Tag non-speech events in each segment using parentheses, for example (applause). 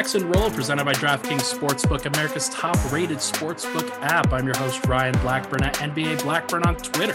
And Roll, presented by DraftKings Sportsbook, America's top-rated sportsbook app. I'm your host Ryan Blackburn at NBA Blackburn on Twitter.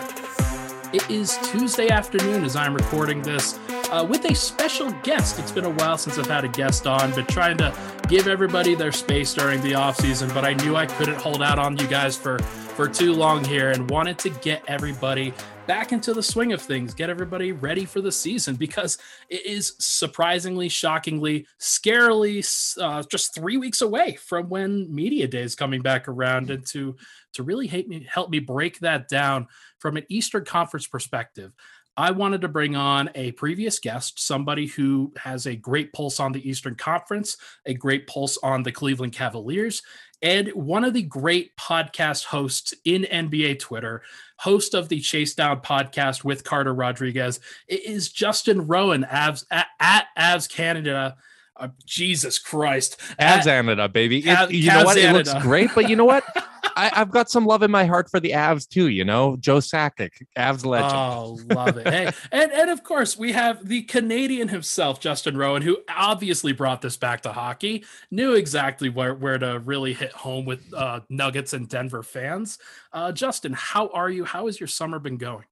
It is Tuesday afternoon as I'm recording this uh, with a special guest. It's been a while since I've had a guest on, but trying to give everybody their space during the off season. But I knew I couldn't hold out on you guys for for too long here, and wanted to get everybody back into the swing of things, get everybody ready for the season because it is surprisingly, shockingly, scarily uh, just three weeks away from when media day is coming back around. And to to really me help me break that down from an Eastern Conference perspective. I wanted to bring on a previous guest, somebody who has a great pulse on the Eastern Conference, a great pulse on the Cleveland Cavaliers, and one of the great podcast hosts in NBA Twitter, host of the Chase Down podcast with Carter Rodriguez. Is Justin Rowan, Avs, at, at Avs Canada. Uh, Jesus Christ. Avs Canada, baby. It, you know what? It looks great, but you know what? (laughs) I, have got some love in my heart for the Avs too. You know, Joe Sakic, Avs legend. Oh, love it! hey, (laughs) and and of course we have the Canadian himself, Justin Rowan, who obviously brought this back to hockey. Knew exactly where where to really hit home with uh, Nuggets and Denver fans. Uh, Justin, how are you? How has your summer been going?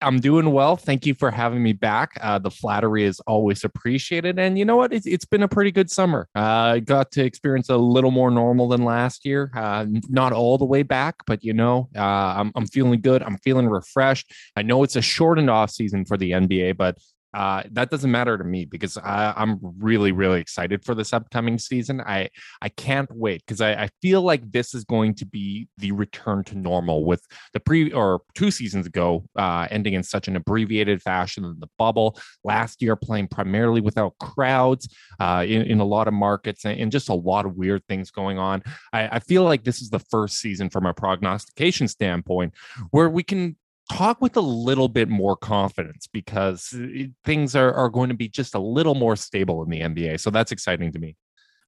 I'm doing well. Thank you for having me back. Uh, the flattery is always appreciated. And you know what? It's, it's been a pretty good summer. Uh, I got to experience a little more normal than last year. Uh, not all the way back, but you know, uh, I'm, I'm feeling good. I'm feeling refreshed. I know it's a shortened off season for the NBA, but uh, that doesn't matter to me because I, am really, really excited for this upcoming season. I I can't wait because I, I, feel like this is going to be the return to normal with the pre or two seasons ago uh, ending in such an abbreviated fashion in the bubble. Last year playing primarily without crowds uh, in, in a lot of markets and, and, just a lot of weird things going on. I, I feel like this is the first season from a prognostication standpoint where we can talk with a little bit more confidence because uh, things are, are going to be just a little more stable in the NBA. So that's exciting to me.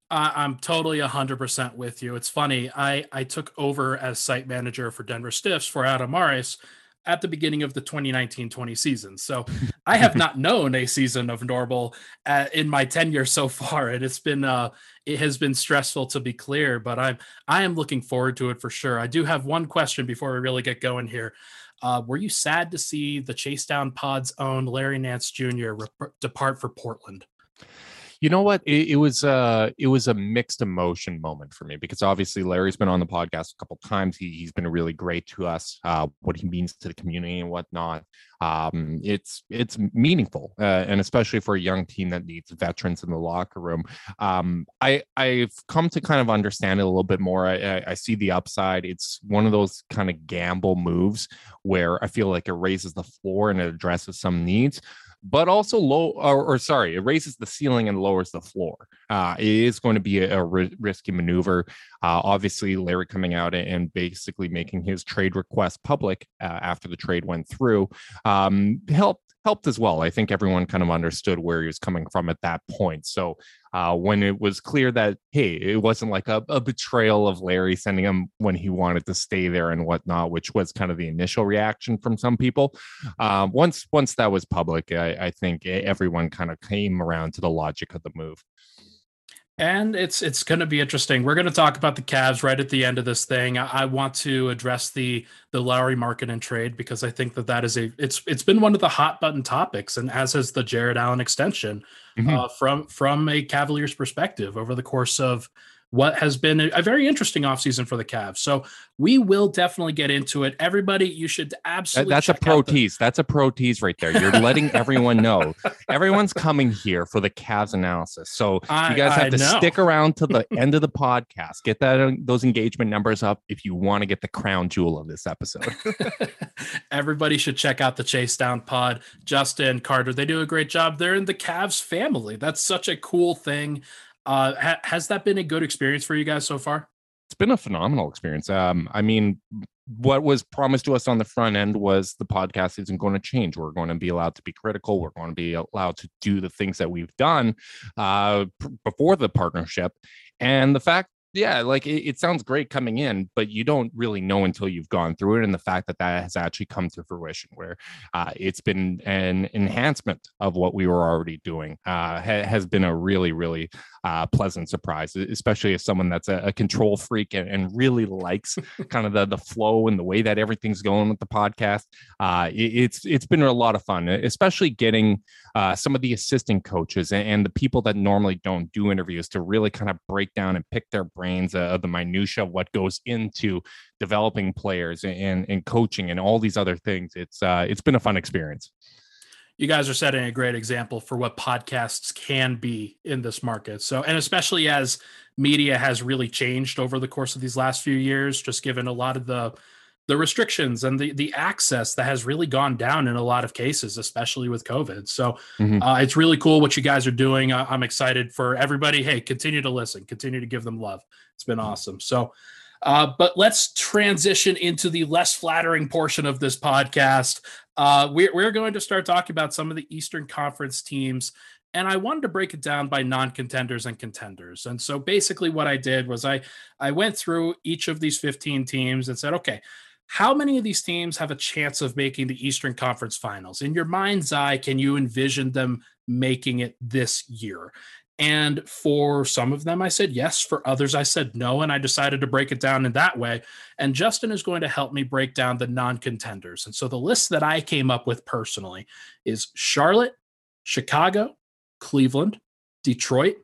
I'm totally 100% with you. It's funny. I, I took over as site manager for Denver Stiffs for Adam Mares at the beginning of the 2019-20 season. So I have (laughs) not known a season of normal uh, in my tenure so far, and it's been uh, it has been stressful to be clear. But I'm I am looking forward to it for sure. I do have one question before we really get going here. Uh, were you sad to see the Chase Down Pod's own Larry Nance Jr. Depart for Portland? You know what? It, it, was uh it was a mixed emotion moment for me because obviously Larry's been on the podcast a couple times. He he's been really great to us. Uh, what he means to the community and whatnot. Um, it's it's meaningful, uh, and especially for a young team that needs veterans in the locker room. Um, I I've come to kind of understand it a little bit more. I, I see the upside. It's one of those kind of gamble moves where I feel like it raises the floor and it addresses some needs but also low or, or, sorry it raises the ceiling and lowers the floor. Uh, it is going to be a, risky maneuver. Uh, obviously larry coming out and basically making his trade request public uh, after the trade went through um, helped helped as well. I think everyone kind of understood where he was coming from at that point. So uh, when it was clear that hey, it wasn't like a, a, betrayal of Larry sending him when he wanted to stay there and whatnot, which was kind of the initial reaction from some people. Um, once once that was public, I, I think everyone kind of came around to the logic of the move and it's it's going to be interesting. We're going to talk about the Cavs right at the end of this thing. I, I, want to address the the Lauri Markkanen trade because I think that that is a it's it's been one of the hot button topics, and as has the Jarrett Allen extension mm-hmm. uh, from from a Cavaliers perspective over the course of what has been a, very interesting offseason for the Cavs. So we will definitely get into it. Everybody, you should absolutely. That's a pro tease. The- That's a pro tease right there. You're letting everyone know. (laughs) Everyone's coming here for the Cavs analysis. So I, you guys have I to know. stick around to the end of the (laughs) podcast. Get that uh, those engagement numbers up if you want to get the crown jewel of this episode. (laughs) Everybody should check out the Chase Down Pod. Justin Carter, they do a great job. They're in the Cavs family. That's such a cool thing. Uh, ha- has that been a good experience for you guys so far? It's been a phenomenal experience. Um, I mean, what was promised to us on the front end was the podcast isn't going to change. We're going to be allowed to be critical. We're going to be allowed to do the things that we've done uh, before the partnership. And the fact yeah, like it, it, sounds great coming in, but you don't really know until you've gone through it. And the fact that that has actually come to fruition, where uh, it's been an enhancement of what we were already doing, uh, ha- has been a really, really uh, pleasant surprise, especially as someone that's a, a control freak and, and, really likes (laughs) kind of the the flow and the way that everything's going with the podcast. Uh, it, it's it's been a lot of fun, especially getting uh, some of the assistant coaches and, and the people that normally don't do interviews to really kind of break down and pick their brain uh, of the minutia of what goes into developing players and, and coaching and all these other things. It's uh, it's been a fun experience. You guys are setting a great example for what podcasts can be in this market. So, and especially as media has really changed over the course of these last few years, just given a lot of the the restrictions and the the access that has really gone down in a lot of cases, especially with COVID. So mm-hmm. uh, it's really cool what you guys are doing. I, am excited for everybody. Hey, continue to listen, continue to give them love. It's been awesome. So, uh, but let's transition into the less flattering portion of this podcast. Uh, we're, we're going to start talking about some of the Eastern Conference teams and I wanted to break it down by non-contenders and contenders. And so basically what I did was I I went through each of these 15 teams and said, okay, how many of these teams have a chance of making the Eastern Conference Finals? In your mind's eye, can you envision them making it this year? And for some of them, I said yes. For others, I said no. And I decided to break it down in that way. And Justin is going to help me break down the non contenders. And so the list that I came up with personally is Charlotte, Chicago, Cleveland, Detroit,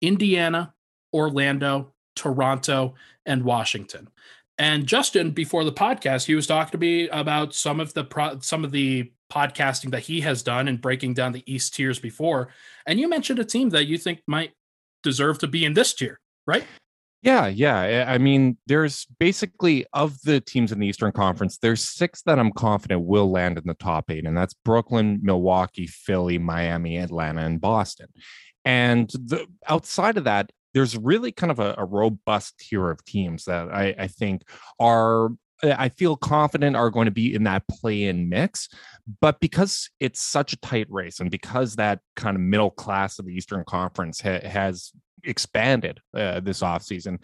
Indiana, Orlando, Toronto, and Washington. And Justin, before the podcast, he was talking to me about some of the pro- some of the podcasting that he has done and breaking down the East tiers before. And you mentioned a team that you think might deserve to be in this tier, right? Yeah, yeah. I mean, there's basically of the teams in the Eastern Conference, there's six that I'm confident will land in the top eight, and that's Brooklyn, Milwaukee, Philly, Miami, Atlanta, and Boston. And the outside of that, there's really kind of a, a robust tier of teams that I, I think are I feel confident are going to be in that play in mix. But because it's such a tight race and because that kind of middle class of the Eastern Conference ha- has expanded uh, this offseason,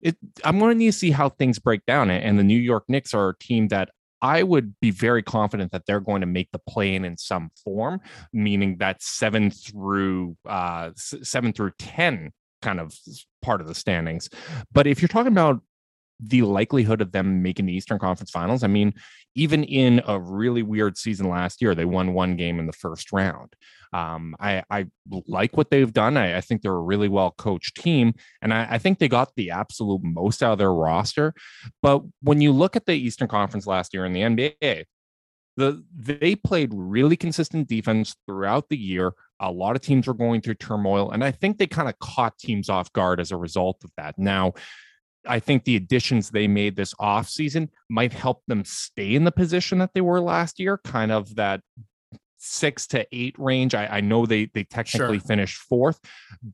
it, I'm going to need to see how things break down. And the New York Knicks are a team that I would be very confident that they're going to make the play in in some form, meaning that seven through uh, seven through 10 kind of part of the standings. But if you're talking about the likelihood of them making the Eastern Conference Finals, I mean, even in a really weird season last year, they won one game in the first round. Um, I, I, like what they've done. I, I, think they're a really well coached team, and I, I, think they got the absolute most out of their roster. But when you look at the Eastern Conference last year in the NBA, the they played really consistent defense throughout the year. A lot of teams were going through turmoil, and I think they kind of caught teams off guard as a result of that. Now, I think the additions they made this offseason might help them stay in the position that they were last year, kind of that six to eight range. I, I know they they technically sure. finished fourth,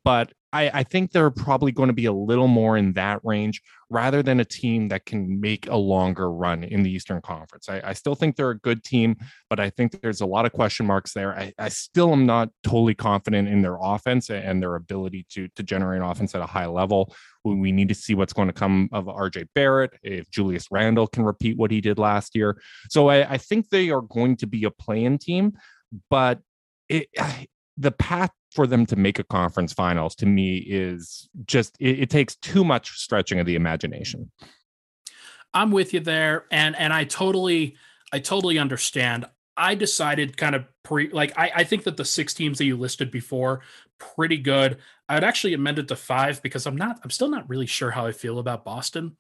but I, I think they're probably going to be a little more in that range rather than a team that can make a longer run in the Eastern Conference. I, I still think they're a good team, but I think there's a lot of question marks there. I, I still am not totally confident in their offense and their ability to to generate offense at a high level. We need to see what's going to come of RJ Barrett, if Julius Randle can repeat what he did last year. So I, I think they are going to be a play-in team, but it, (sighs) the path for them to make a conference finals to me is just it, it, takes too much stretching of the imagination. I'm with you there and and i totally i totally understand. I decided kind of pre like i i think that the six teams that you listed before pretty good. I'd actually amend it to five because i'm not i'm still not really sure how i feel about boston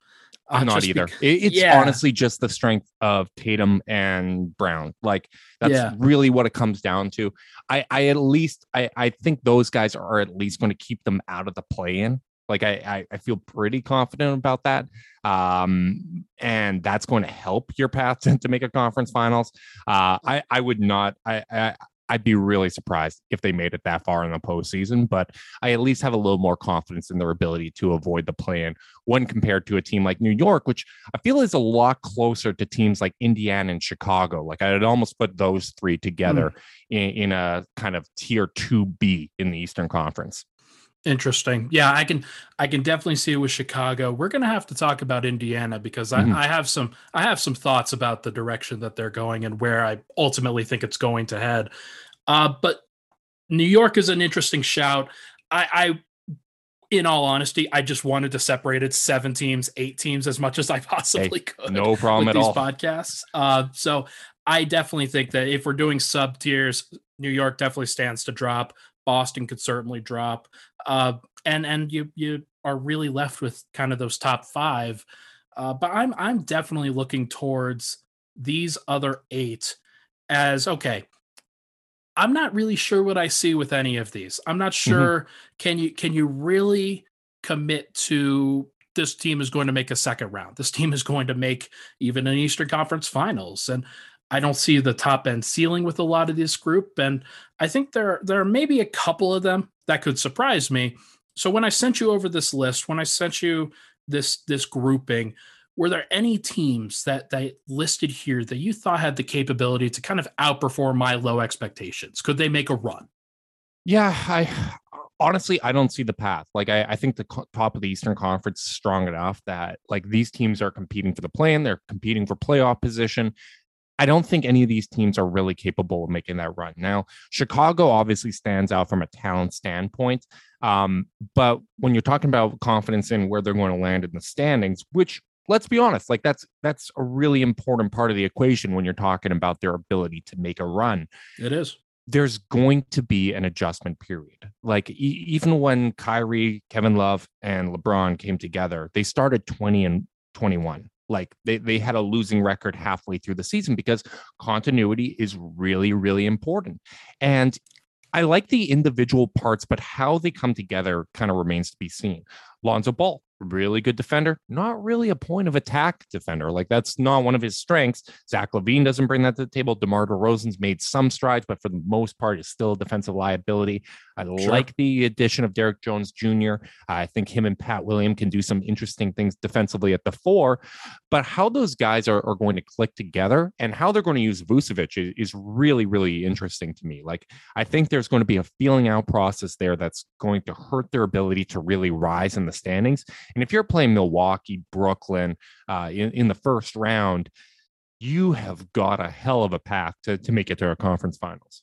I'm not either. It's yeah. honestly just the strength of Tatum and Brown. Like that's yeah. really what it comes down to. I, I at least I, I think those guys are at least going to keep them out of the play in. Like I, I, I feel pretty confident about that. Um, and that's going to help your path to, (laughs) to make a conference finals. Uh, I, I would not, I, I, I'd be really surprised if they made it that far in the postseason, but I at least have a little more confidence in their ability to avoid the play-in when compared to a team like New York, which I feel is a lot closer to teams like Indiana and Chicago. Like I'd almost put those three together mm. in, in a kind of tier 2B in the Eastern Conference. Interesting. Yeah, I can I can definitely see it with Chicago. We're gonna have to talk about Indiana because I, mm-hmm. I have some I have some thoughts about the direction that they're going and where I ultimately think it's going to head. Uh, but New York is an interesting shout. I, I in all honesty, I just wanted to separate it seven teams, eight teams as much as I possibly hey, could. No problem at these all. Podcasts. Uh, so I definitely think that if we're doing sub tiers, New York definitely stands to drop. Boston could certainly drop. Uh, and and you you are really left with kind of those top five. Uh, but I'm I'm definitely looking towards these other eight as okay. I'm not really sure what I see with any of these. I'm not mm-hmm. sure. Mm-hmm. Can you can you really commit to this team is going to make a second round? This team is going to make even an Eastern Conference Finals, and I don't see the top end ceiling with a lot of this group. And I think there there are maybe a couple of them that could surprise me. So when I sent you over this list, when I sent you this this grouping, were there any teams that that listed here that you thought had the capability to kind of outperform my low expectations? Could they make a run? Yeah, I honestly I don't see the path. Like I, I think the co- top of the Eastern Conference is strong enough that like these teams are competing for the play-in, they're competing for playoff position. I don't think any of these teams are really capable of making that run. Now, Chicago obviously stands out from a talent standpoint. Um, but when you're talking about confidence in where they're going to land in the standings, which let's be honest, like that's that's a really important part of the equation when you're talking about their ability to make a run. It is. There's going to be an adjustment period. Like e- even when Kyrie, Kevin Love, and LeBron came together, they started 20 and 21 like they, they had a losing record halfway through the season because continuity is really really important. And i like the individual parts but how they come together kind of remains to be seen. Lonzo ball really good defender, not really a point of attack defender. Like that's not one of his strengths. Zach LaVine doesn't bring that to the table. DeMar DeRozan's made some strides, but for the most part, is still a defensive liability. I sure. like the addition of Derrick Jones Jr. I think him and Pat William can do some interesting things defensively at the four, but how those guys are, are going to click together and how they're going to use Vucevic is, is really, really interesting to me. Like, I think there's going to be a feeling out process there that's going to hurt their ability to really rise in the standings. And if you're playing Milwaukee, Brooklyn uh, in, in the first round, you have got a hell of a path to, to make it to a conference finals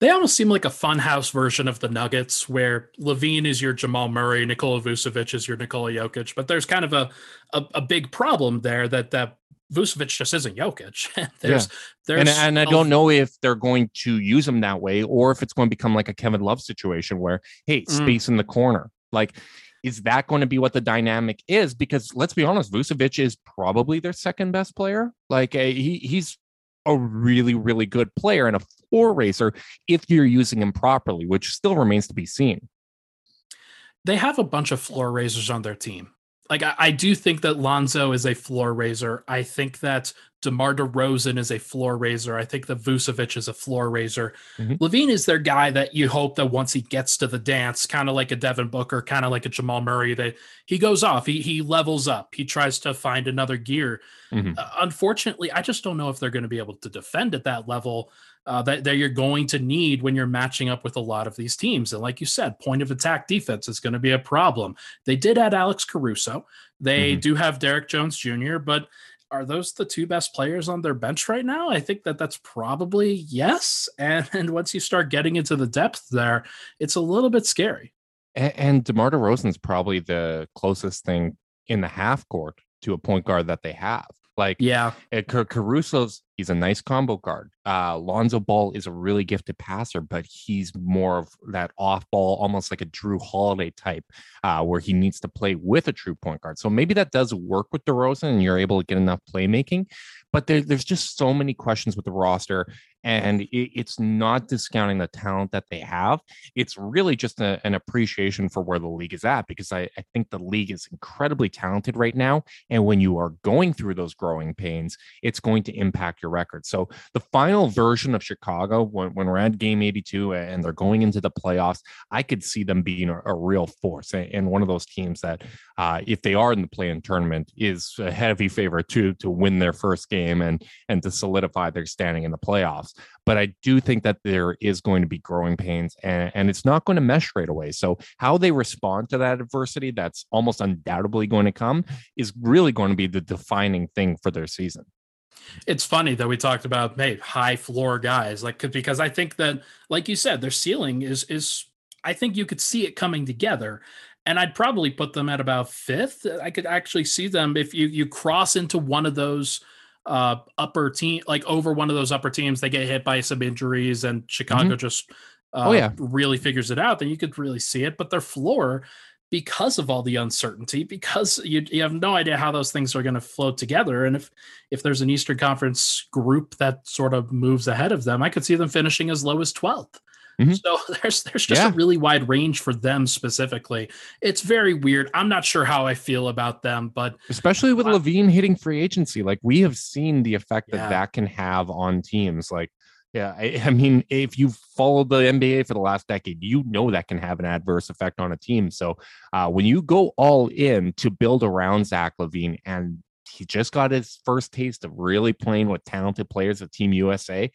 they almost seem like a funhouse version of the Nuggets, where LaVine is your Jamal Murray, Nikola Vucevic is your Nikola Jokic. But there's kind of a a, a big problem there that that Vucevic just isn't Jokic. (laughs) there's yeah. there's and, and I don't know if they're going to use him that way or if it's going to become like a Kevin Love situation where hey, mm. space mm. in the corner. Like is that going to be what the dynamic is? Because let's be honest, Vucevic is probably their second best player. Like a, he he's a really, really good player and a floor raiser if you're using him properly, which still remains to be seen. They have a bunch of floor raisers on their team. Like I, I do think that Lonzo is a floor raiser. I think that DeMar DeRozan is a floor raiser. I think that Vucevic is a floor raiser. Mm-hmm. LaVine is their guy that you hope that once he gets to the dance, kind of like a Devin Booker, kind of like a Jamal Murray, that he goes off, he he levels up, he tries to find another gear. Mm-hmm. Uh, unfortunately, I just don't know if they're going to be able to defend at that level uh, that, that you're going to need when you're matching up with a lot of these teams. And like you said, point of attack defense is going to be a problem. They did add Alex Caruso. They mm-hmm. do have Derrick Jones Jr., but are those the two best players on their bench right now? I think that that's probably yes. (laughs) And, and once you start getting into the depth there, it's a little bit scary. And, and DeMar DeRozan is probably the closest thing in the half court to a point guard that they have. Like, yeah, Caruso's he's a nice combo guard. Uh, Lonzo Ball is a really gifted passer, but he's more of that off ball, almost like a Jrue Holiday type, uh, where he needs to play with a true point guard. So maybe that does work with DeRozan, and you're able to get enough playmaking. But there, there's just so many questions with the roster, and it, it's not discounting the talent that they have. It's really just a, an appreciation for where the league is at, because I, I think the league is incredibly talented right now. And when you are going through those growing pains, it's going to impact your record. So the final version of Chicago, when, when we're at game 82 and they're going into the playoffs, I could see them being a, a real force and one of those teams that, uh, if they are in the play-in tournament, is a heavy favorite to to win their first game and and to solidify their standing in the playoffs. But I do think that there is going to be growing pains and, and it's not going to mesh right away. So how they respond to that adversity, that's almost undoubtedly going to come, is really going to be the defining thing for their season. It's funny that we talked about hey, high floor guys, like because I think that, like you said, their ceiling is is I think you could see it coming together. And I'd probably put them at about fifth. I could actually see them if you you cross into one of those uh upper team like over one of those upper teams, they get hit by some injuries and Chicago mm-hmm. just uh, oh yeah really figures it out, then you could really see it. But their floor because of all the uncertainty because you, you have no idea how those things are going to flow together and if if there's an eastern conference group that sort of moves ahead of them i could see them finishing as low as 12th mm-hmm. so (laughs) there's there's just yeah. a really wide range for them specifically it's very weird i'm not sure how i feel about them but especially with uh, LaVine hitting free agency like we have seen the effect that yeah. that can have on teams like yeah, I, (laughs) I, mean, if you've followed the NBA for the last decade, you know that can have an adverse effect on a team. So uh, when you go all in to build around Zach LaVine and he just got his first taste of really playing with talented players at Team USA,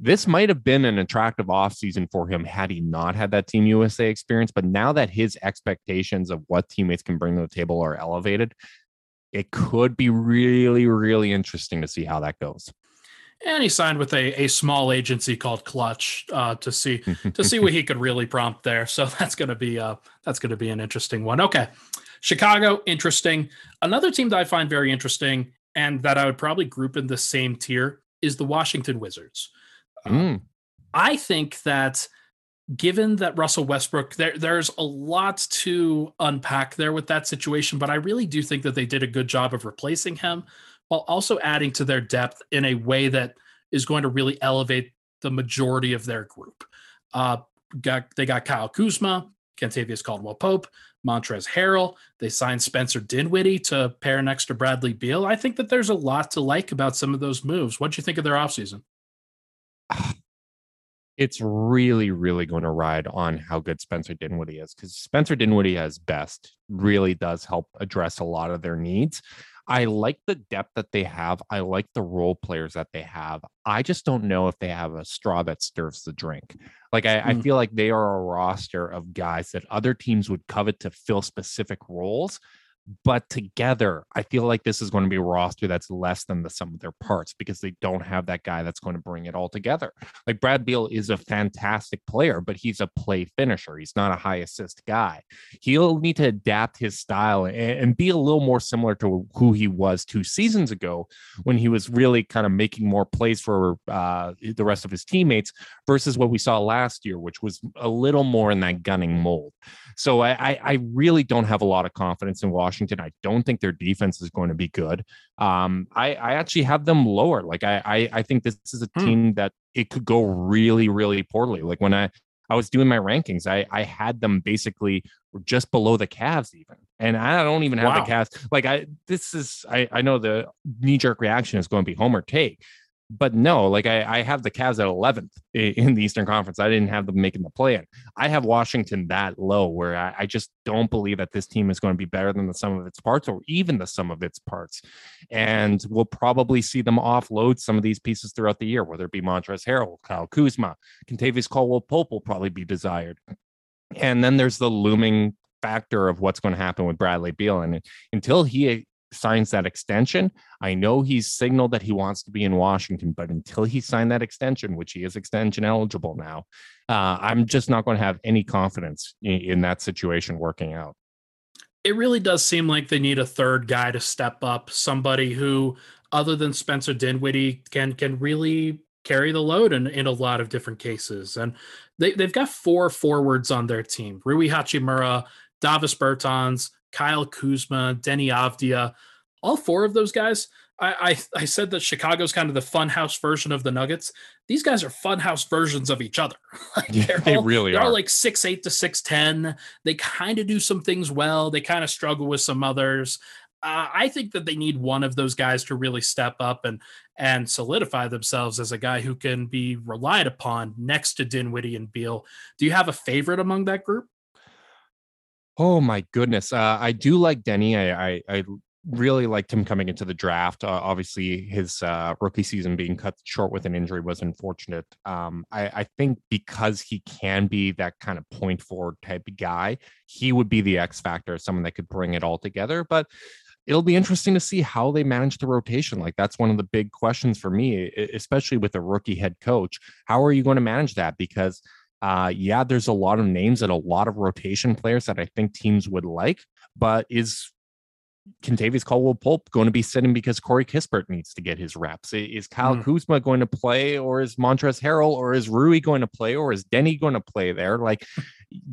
this might have been an attractive offseason for him had he not had that Team USA experience. But now that his expectations of what teammates can bring to the table are elevated, it could be really, really interesting to see how that goes and he signed with a, a small agency called Clutch uh, to see (laughs) to see what he could really prompt there. So (laughs) that's gonna be uh that's gonna be an interesting one. Okay, Chicago, interesting. Another team that I find very interesting and that I would probably group in the same tier is the Washington Wizards. Mm. I think that given that Russell Westbrook, there there's a lot to unpack there with that situation, but I really do think that they did a good job of replacing him while also adding to their depth in a way that is going to really elevate the majority of their group. Uh, got, they got Kyle Kuzma, Kentavious Caldwell Pope, Montrezl Harrell. They signed Spencer Dinwiddie to pair next to Bradley Beal. I think that there's a lot to like about some of those moves. What do you think of their offseason? It's really, really going to ride on how good Spencer Dinwiddie is because Spencer Dinwiddie as best really does help address a lot of their needs. I like the depth that they have. I like the role players that they have. I just don't know if they have a straw that stirs the drink. Like I, mm. I feel like they are a roster of guys that other teams would covet to fill specific roles but together, I feel like this is going to be a roster that's less than the sum of their parts because they don't have that guy that's going to bring it all together. Like Brad Beal is a fantastic player, but he's a play finisher. He's not a high assist guy. He'll need to adapt his style and, and be a little more similar to who he was two seasons ago when he was really kind of making more plays for uh, the rest of his teammates versus what we saw last year, which was a little more in that gunning mold. So I, I really don't have a lot of confidence in Washington. I don't think their defense is going to be good. Um, I, I actually have them lower. Like I, I, I think this is a hmm. team that it could go really, really poorly. Like when I, I was doing my rankings, I, I had them basically just below the Cavs even. And I don't even have wow. the Cavs. Like I, this is, I, I know the knee jerk reaction is going to be Homer take, but no, like I, I have the Cavs at 11th in the Eastern Conference. I didn't have them making the play in. I have Washington that low where I, I, just don't believe that this team is going to be better than the sum of its parts or even the sum of its parts. And we'll probably see them offload some of these pieces throughout the year, whether it be Montrezl Harrell, Kyle Kuzma, Kentavious Caldwell Pope will probably be desired. And then there's the looming factor of what's going to happen with Bradley Beal. And until he signs that extension. I know he's signaled that he wants to be in Washington, but until he signed that extension, which he is extension eligible now, uh, I'm just not going to have any confidence in, in that situation working out. It really does seem like they need a third guy to step up, somebody who, other than Spencer Dinwiddie, can can really carry the load in, in a lot of different cases. And they, they've got four forwards on their team Rui Hachimura, Davis Bertans, Kyle Kuzma, Deni Avdija, all four of those guys. I, I, I said that Chicago's kind of the funhouse version of the Nuggets. These guys are funhouse versions of each other. (laughs) like yeah, they all, really they're are. like six eight to six ten. They kind of do some things well. They kind of struggle with some others. uh, I think that they need one of those guys to really step up and and solidify themselves as a guy who can be relied upon next to Dinwiddie and Beal. Do you have a favorite among that group? Oh my goodness, uh, I do like Deni. I, I, I really liked him coming into the draft. Uh, obviously, his uh, rookie season being cut short with an injury was unfortunate. Um, I, I, think because he can be that kind of point forward type of guy, he would be the X factor, someone that could bring it all together. But it'll be interesting to see how they manage the rotation. Like that's one of the big questions for me, especially with a rookie head coach. How are you going to manage that? Because uh, yeah, there's a lot of names and a lot of rotation players that I think teams would like, but is Kentavious Caldwell Pope going to be sitting because Corey Kispert needs to get his reps? Is Kyle mm. Kuzma going to play, or is Montrezl Harrell, or is Rui going to play, or is Deni going to play there? Like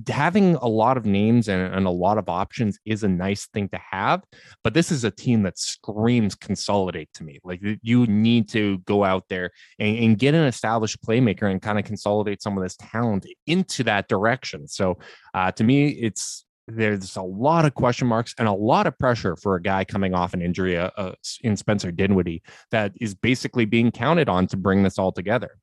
having a lot of names and, and, a lot of options is a nice thing to have. But this is a team that screams consolidate to me. Like you need to go out there and, and get an established playmaker and kind of consolidate some of this talent into that direction. So uh, to me, it's there's a lot of question marks and a lot of pressure for a guy coming off an injury uh, uh, in Spencer Dinwiddie that is basically being counted on to bring this all together.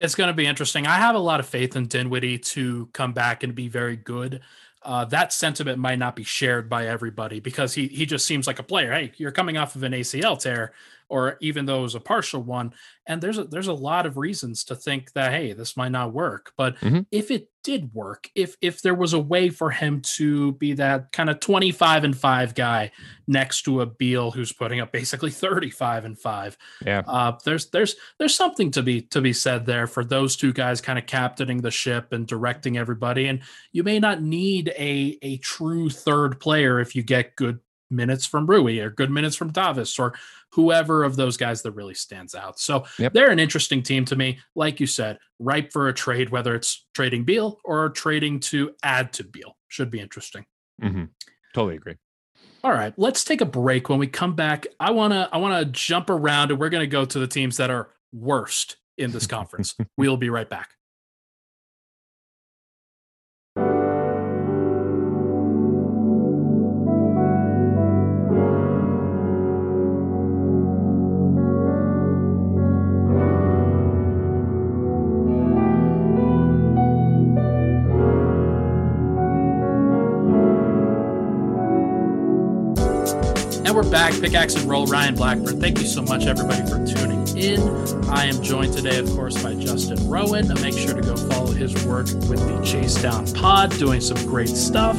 It's going to be interesting. I have a lot of faith in Dinwiddie to come back and be very good. Uh, that sentiment might not be shared by everybody because he he just seems like a player. Hey, you're coming off of an ACL tear or even though it was a partial one. And there's a, there's a lot of reasons to think that hey, this might not work. But mm-hmm. if it did work, if if there was a way for him to be that kind of 25 and five guy next to a Beal who's putting up basically (laughs) 35 and five, yeah, uh, there's there's there's something to be to be said there for those two guys kind of captaining the ship and directing everybody. And you may not need a a true third player if you get good minutes from Rui or good minutes from Davis or whoever of those guys that really stands out. So yep. they're an interesting team to me. Like you said, ripe for a trade, whether it's trading Beal or trading to add to Beal. Should be interesting. Mm-hmm. Totally agree. All right, let's take a break. When we come back, I wanna I wanna jump around and we're gonna go to the teams that are worst in this conference. (laughs) we'll be right back. We're back. Pickaxe and Roll, Ryan Blackburn. Thank you so much, everybody, for tuning in. I am joined today, of course, by Justin Rowan. Make sure to go follow his work with the Chase Down Pod, doing some great stuff.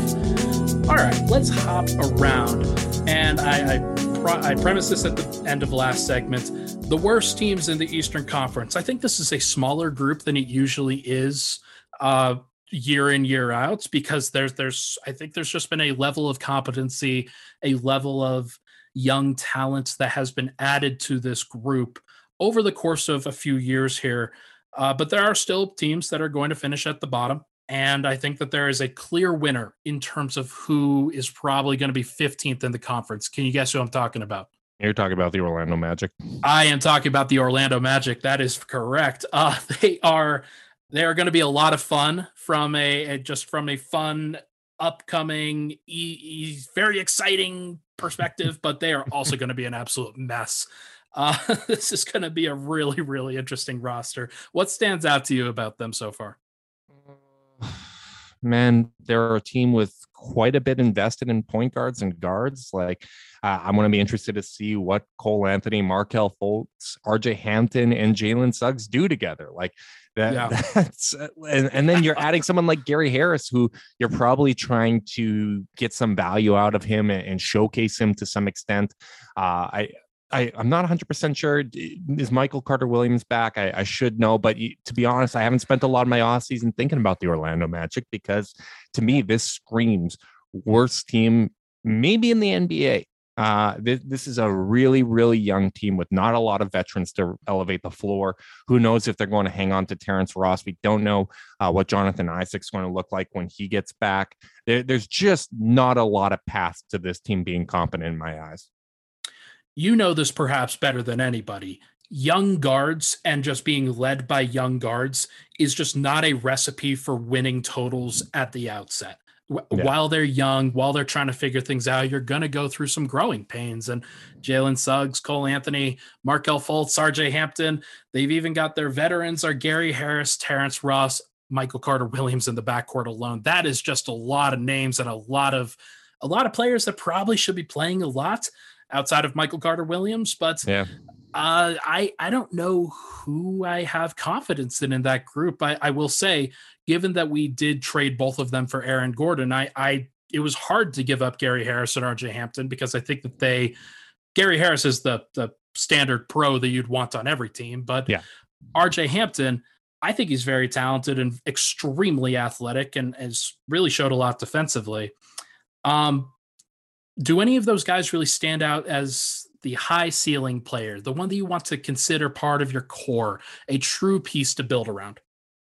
All right, let's hop around. And I, I, I premised this at the end of last segment. The worst teams in the Eastern Conference. I think this is a smaller group than it usually is. Uh, year in year out because there's there's I think there's just been a level of competency, a level of young talent that has been added to this group over the course of a few years here. Uh, but there are still teams that are going to finish at the bottom. And I think that there is a clear winner in terms of who is probably going to be 15th in the conference. Can you guess who I'm talking about? You're talking about the Orlando Magic. I am talking about the Orlando Magic. That is correct. (laughs) Uh, they are they are going to be a lot of fun from a, a just from a fun upcoming, e- e- very exciting perspective, but they are also going to be an absolute mess. Uh, (laughs) this is going to be a really, really interesting roster. What stands out to you about them so far? (sighs) Man, they're a team with quite a bit invested in point guards and guards. Like, uh, I'm going to be interested to see what Cole Anthony, Markelle Fultz, RJ Hampton, and Jalen Suggs do together. Like, that, yeah. (laughs) That's uh, and, and then you're adding someone like Gary Harris, who you're probably trying to get some value out of him and, and showcase him to some extent. Uh, I I, I'm not 100% sure. Is Michael Carter Williams back? I, I should know, but to be honest, I haven't spent a lot of my off season thinking about the Orlando Magic because to me, this screams worst team maybe in the NBA. Uh, this, is a really, really young team with not a lot of veterans to elevate the floor. Who knows if they're going to hang on to Terrence Ross? We don't know uh, what Jonathan Isaac's going to look like when he gets back. There, there's just not a lot of paths to this team being competent in my eyes. You know this perhaps better than anybody young guards and just being led by young guards is just not a recipe for winning totals at the outset yeah. while they're young, while they're trying to figure things out, you're going to go through some growing pains. And Jalen Suggs, Cole Anthony, Markelle Fultz, RJ Hampton, they've even got their veterans are Gary Harris, Terrence Ross, Michael Carter Williams in the backcourt alone. That is just a lot of names and a lot of a lot of players that probably should be playing a lot outside of Michael Carter Williams. But yeah. Uh, I I don't know who I have confidence in in that group. I, I will say, given that we did trade both of them for Aaron Gordon, I I it was hard to give up Gary Harris and RJ Hampton because I think that they Gary Harris is the the standard pro that you'd want on every team, but yeah. RJ Hampton, I think he's very talented and extremely athletic and has really showed a lot defensively. Um, do any of those guys really stand out as the high ceiling player, the one that you want to consider part of your core, a true piece to build around?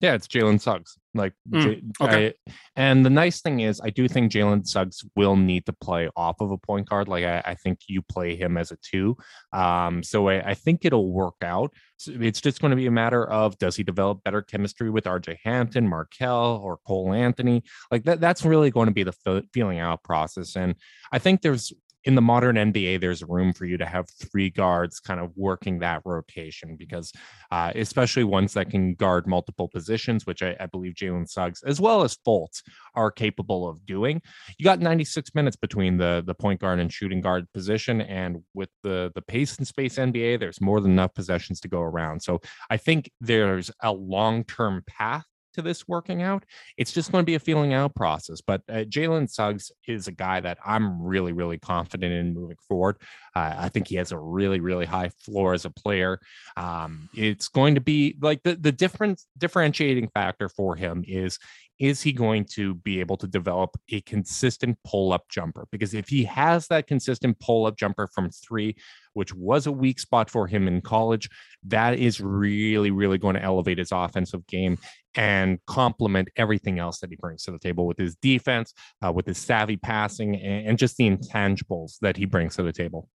Yeah, it's Jalen Suggs. Like, mm, okay. I, and the nice thing is, I do think Jalen Suggs will need to play off of a point guard. Like, I, I think you play him as a two. Um, so I, I think it'll work out. It's just going to be a matter of does he develop better chemistry with RJ Hampton, Markelle, or Cole Anthony? Like that. That's really going to be the feeling out process. And I think there's in the modern NBA, there's room for you to have three guards kind of working that rotation because, uh, especially ones that can guard multiple positions, which I, I believe Jalen Suggs as well as Fultz are capable of doing. You got 96 minutes between the the point guard and shooting guard position, and with the the pace and space NBA, there's more than enough possessions to go around. So I think there's a long term path to this working out. It's just going to be a feeling out process. But uh, Jalen Suggs is a guy that I'm really, really confident in moving forward. Uh, I think he has a really, really high floor as a player. Um, it's going to be like the the difference differentiating factor for him is is he going to be able to develop a consistent pull up jumper? Because if he has that consistent pull up jumper from three, which was a weak spot for him in college, that is really, really going to elevate his offensive game and complement everything else that he brings to the table with his defense, uh, with his savvy passing, and, and just the intangibles that he brings to the table.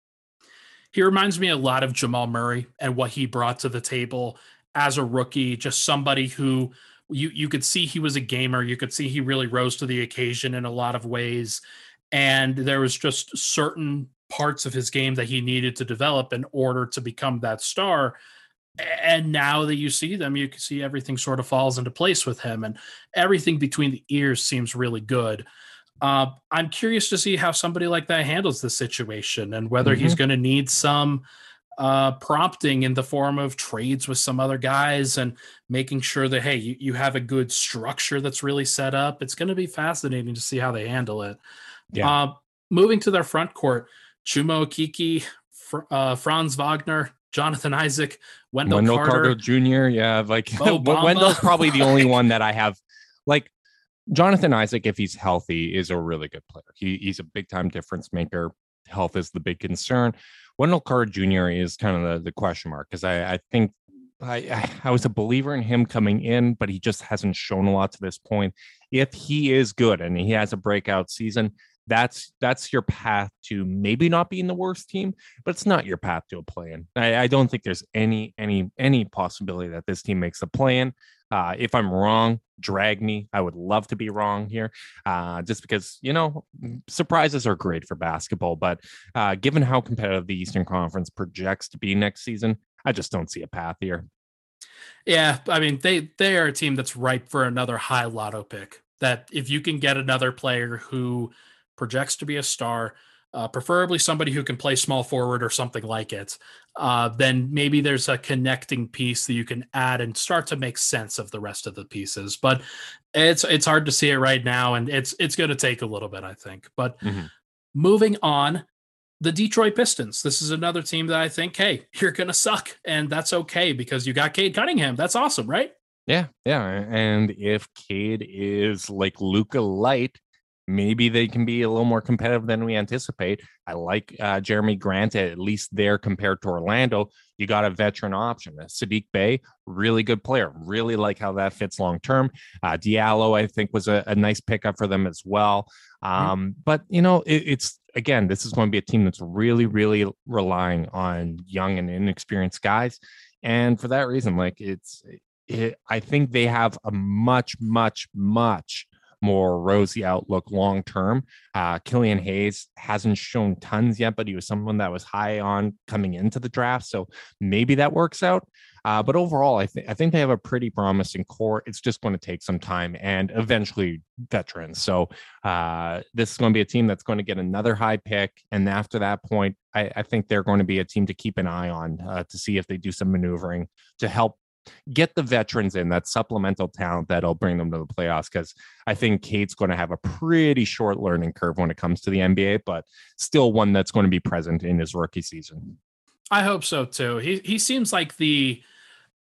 He reminds me a lot of Jamal Murray and what he brought to the table as a rookie, just somebody who you you could see he was a gamer. You could see he really rose to the occasion in a lot of ways, and there was just certain parts of his game that he needed to develop in order to become that star. And now that you see them, you can see everything sort of falls into place with him, and everything between the ears seems really good. Uh, I'm curious to see how somebody like that handles the situation and whether mm-hmm. he's going to need some uh, prompting in the form of trades with some other guys and making sure that hey you, you have a good structure that's really set up it's going to be fascinating to see how they handle it yeah. Uh, moving to their front court Chuma Okeke, Fr- uh, franz wagner jonathan isaac wendell, wendell carter, carter, jr yeah like (laughs) wendell's probably the only (laughs) one that i have like jonathan isaac if he's healthy is a really good player he, he's a big time difference maker health is the big concern Wendell Carter Jr. is kind of the, the question mark because I, I think I, I was a believer in him coming in, but he just hasn't shown a lot to this point. If he is good and he has a breakout season, that's that's your path to maybe not being the worst team, but it's not your path to a play-in. I, I don't think there's any any any possibility that this team makes a play-in. Uh, if I'm wrong, drag me. I would love to be wrong here, uh, just because, you know, surprises are great for basketball. But uh, given how competitive the Eastern Conference projects to be next season, I just don't see a path here. Yeah, I mean they they are a team that's ripe for another high lotto pick. That if you can get another player who projects to be a star, uh, preferably somebody who can play small forward or something like it, uh, then maybe there's a connecting piece that you can add and start to make sense of the rest of the pieces. But it's it's hard to see it right now, and it's it's going to take a little bit, I think. But mm-hmm. moving on, the Detroit Pistons. This is another team that I think, hey, (laughs) you're going to suck, and that's okay because you got Cade Cunningham. That's awesome, right? Yeah, yeah. And if Cade is like Luka Light, maybe they can be a little more competitive than we anticipate. I like uh, Jerami Grant at least there compared to Orlando. You got a veteran option, Saddiq Bey, really good player. Really like how that fits long term. Uh, Diallo, I think, was a, a, nice pickup for them as well. Um, mm-hmm. But you know, it, it's again, this is going to be a team that's really, really relying on young and inexperienced guys, and for that reason, like it's. It, I think they have a much, much, much more rosy outlook long term. Uh, Killian Hayes hasn't shown tons yet, but he was someone that was high on coming into the draft. So maybe that works out. Uh, but overall, I think I think they have a pretty promising core. It's just going to take some time and eventually veterans. So uh, this is going to be a team that's going to get another high pick, and after that point, I, I think they're going to be a team to keep an eye on uh, to see if they do some maneuvering to help get the veterans in that supplemental talent that'll bring them to the playoffs because I think Cade's going to have a pretty short learning curve when it comes to the NBA, but still one that's going to be present in his rookie season. I hope so too. He he seems like the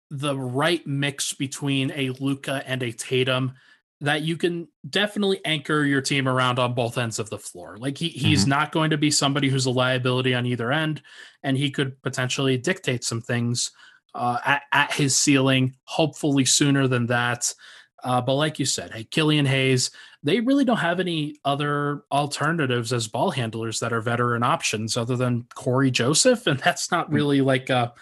the right mix between a Luka and a Tatum that you can definitely anchor your team around on both ends of the floor. Like he he's mm-hmm. not going to be somebody who's a liability on either end, and he could potentially dictate some things uh, at, at his ceiling, hopefully sooner than that. Uh, but like you said, hey, Killian Hayes, they really don't have any other alternatives as ball handlers that are veteran options other than Cory Joseph, and that's not hmm. really like a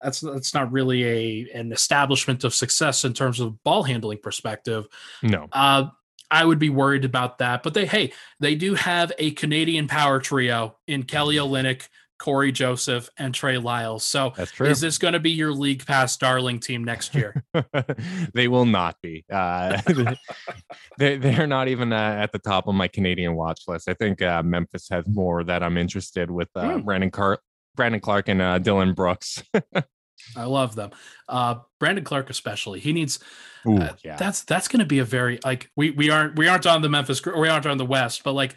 that's that's not really a an establishment of success in terms of ball handling perspective. No. Uh, I would be worried about that. But they hey, they do have a Canadian power trio in Kelly Olynyk, Cory Joseph, and Trey Lyles. So That's true. is this going to be your league pass darling team next year? (laughs) they will not be. Uh, (laughs) they, they're not even uh, at the top of my Canadian watch list. I think uh, Memphis has more that I'm interested with mm. Brandon Car- Brandon Clarke and uh, Dillon Brooks. (laughs) I love them. Uh, Brandon Clarke especially, he needs. Ooh, uh, yeah. That's that's going to be a very like we we aren't we aren't on the Memphis we aren't on the West, but like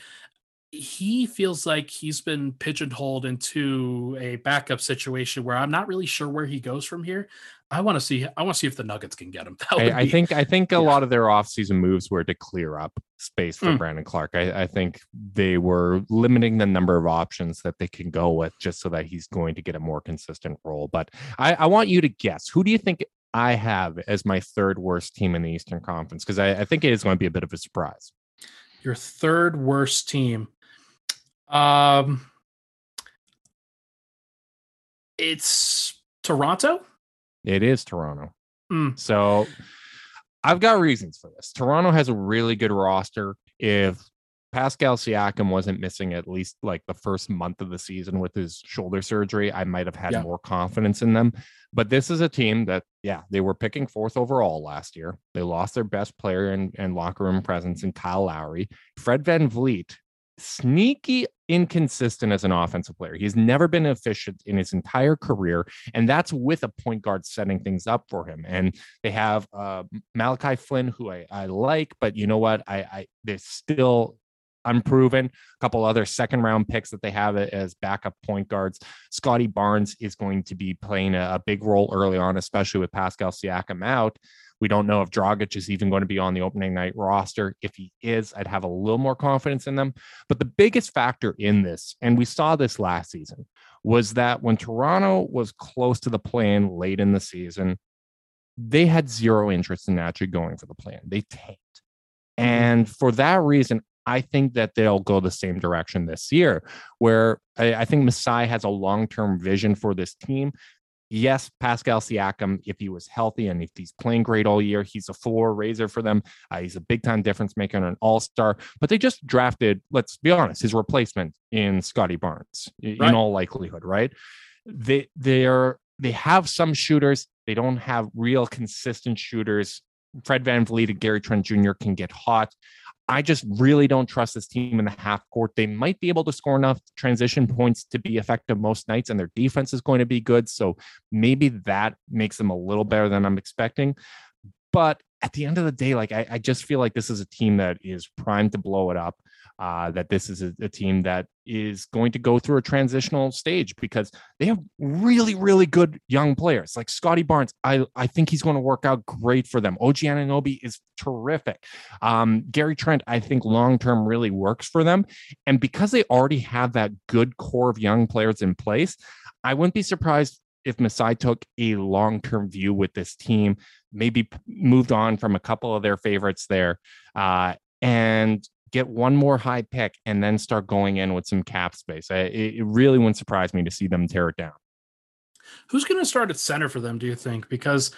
he feels like he's been pigeonholed into a backup situation where I'm not really sure where he goes from here. I want to see. I want to see if the Nuggets can get him. (laughs) I, be, I, think. I think a yeah. lot of their offseason moves were to clear up space for mm. Brandon Clarke. I, I, think they were limiting the number of options that they can go with, just so that he's going to get a more consistent role. But I, I want you to guess. Who do you think I have as my third worst team in the Eastern Conference? Because I, I think it is going to be a bit of a surprise. Your third worst team. Um, it's Toronto. It is Toronto. Mm. So I've got reasons for this. Toronto has a really good roster. If Pascal Siakam wasn't missing at least like the first month of the season with his shoulder surgery, I might have had yeah. more confidence in them. But this is a team that, yeah, they were picking fourth overall last year. They lost their best player and, and locker room presence in Kyle Lowry. Fred VanVleet sneaky inconsistent as an offensive player. He's never been efficient in his entire career, and that's with a point guard setting things up for him. And they have uh, Malachi Flynn, who I, I like, but you know what? I, I they're still unproven. A couple other second round picks that they have as backup point guards. Scottie Barnes is going to be playing a, a big role early on, especially with Pascal Siakam out. We don't know if Dragic is even going to be on the opening night roster. If he is, I'd have a little more confidence in them. But the biggest factor in this, and we saw this last season, was that when Toronto was close to the play-in late in the season, they had zero interest in actually going for the play-in. They tanked. Mm-hmm. And for that reason, I think that they'll go the same direction this year, where I, I think Masai has a long term vision for this team yes, Pascal Siakam, if he was healthy and if he's playing great all year, he's a floor raiser for them. Uh, he's a big time difference maker and an all star. But they just drafted, let's be honest, his replacement in Scottie Barnes, right. in all likelihood, right? They they are they have some shooters. They don't have real consistent shooters. Fred VanVleet and Gary Trent Jr. can get hot. I just really don't trust this team in the half court. They might be able to score enough transition points to be effective most nights, and their defense is going to be good. So maybe that makes them a little better than I'm expecting. But at the end of the day, like I, I just feel like this is a team that is primed to blow it up uh, that this is a, a, team that is going to go through a transitional stage because they have really, really good young players like Scottie Barnes. I, I think he's going to work out great for them. OG Anunoby is terrific. Um, Gary Trent, I think long term really works for them. And because they already have that good core of young players in place, I wouldn't be surprised if Masai took a long term view with this team, maybe moved on from a couple of their favorites there, uh, and get one more high pick and then start going in with some cap space. it, really wouldn't surprise me to see them tear it down. Who's going to start at center for them, do you think? Because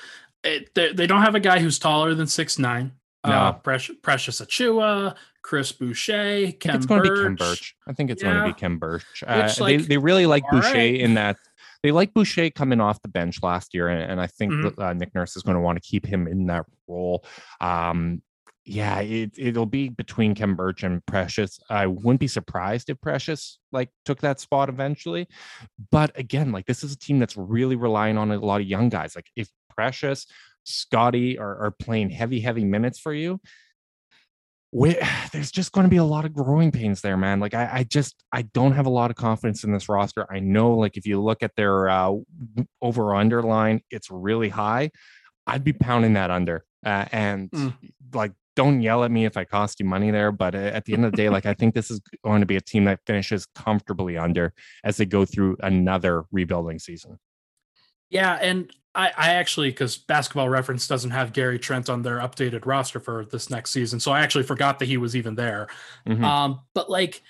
it, they, they don't have a guy who's taller than six nine. No. Uh, Precious, Precious Achiuwa, Chris Boucher, it's going to be Khem Birch. I think it's yeah. going to be Khem Birch. Uh, Which, like, they, they really like Boucher right. in that they like Boucher coming off the bench last year, and, and I think mm-hmm. uh, Nick Nurse is going to want to keep him in that role. Um, yeah, it it'll be between Khem Birch and Precious. I wouldn't be surprised if Precious like took that spot eventually. But again, like this is a team that's really relying on a lot of young guys. Like if Precious, Scottie are, are playing heavy, heavy minutes for you, we, (sighs) there's just going to be a lot of growing pains there, man. Like I, I just I don't have a lot of confidence in this roster. I know, like if you look at their uh, over under line, it's really high. I'd be pounding that under. Uh, and mm. like don't yell at me if I cost you money there. But at the end of the day, like I think this is going to be a team that finishes comfortably under as they go through another rebuilding season. Yeah, and I, I actually because Basketball Reference doesn't have Gary Trent on their updated roster for this next season, so I actually forgot that he was even there. Mm-hmm. Um, but like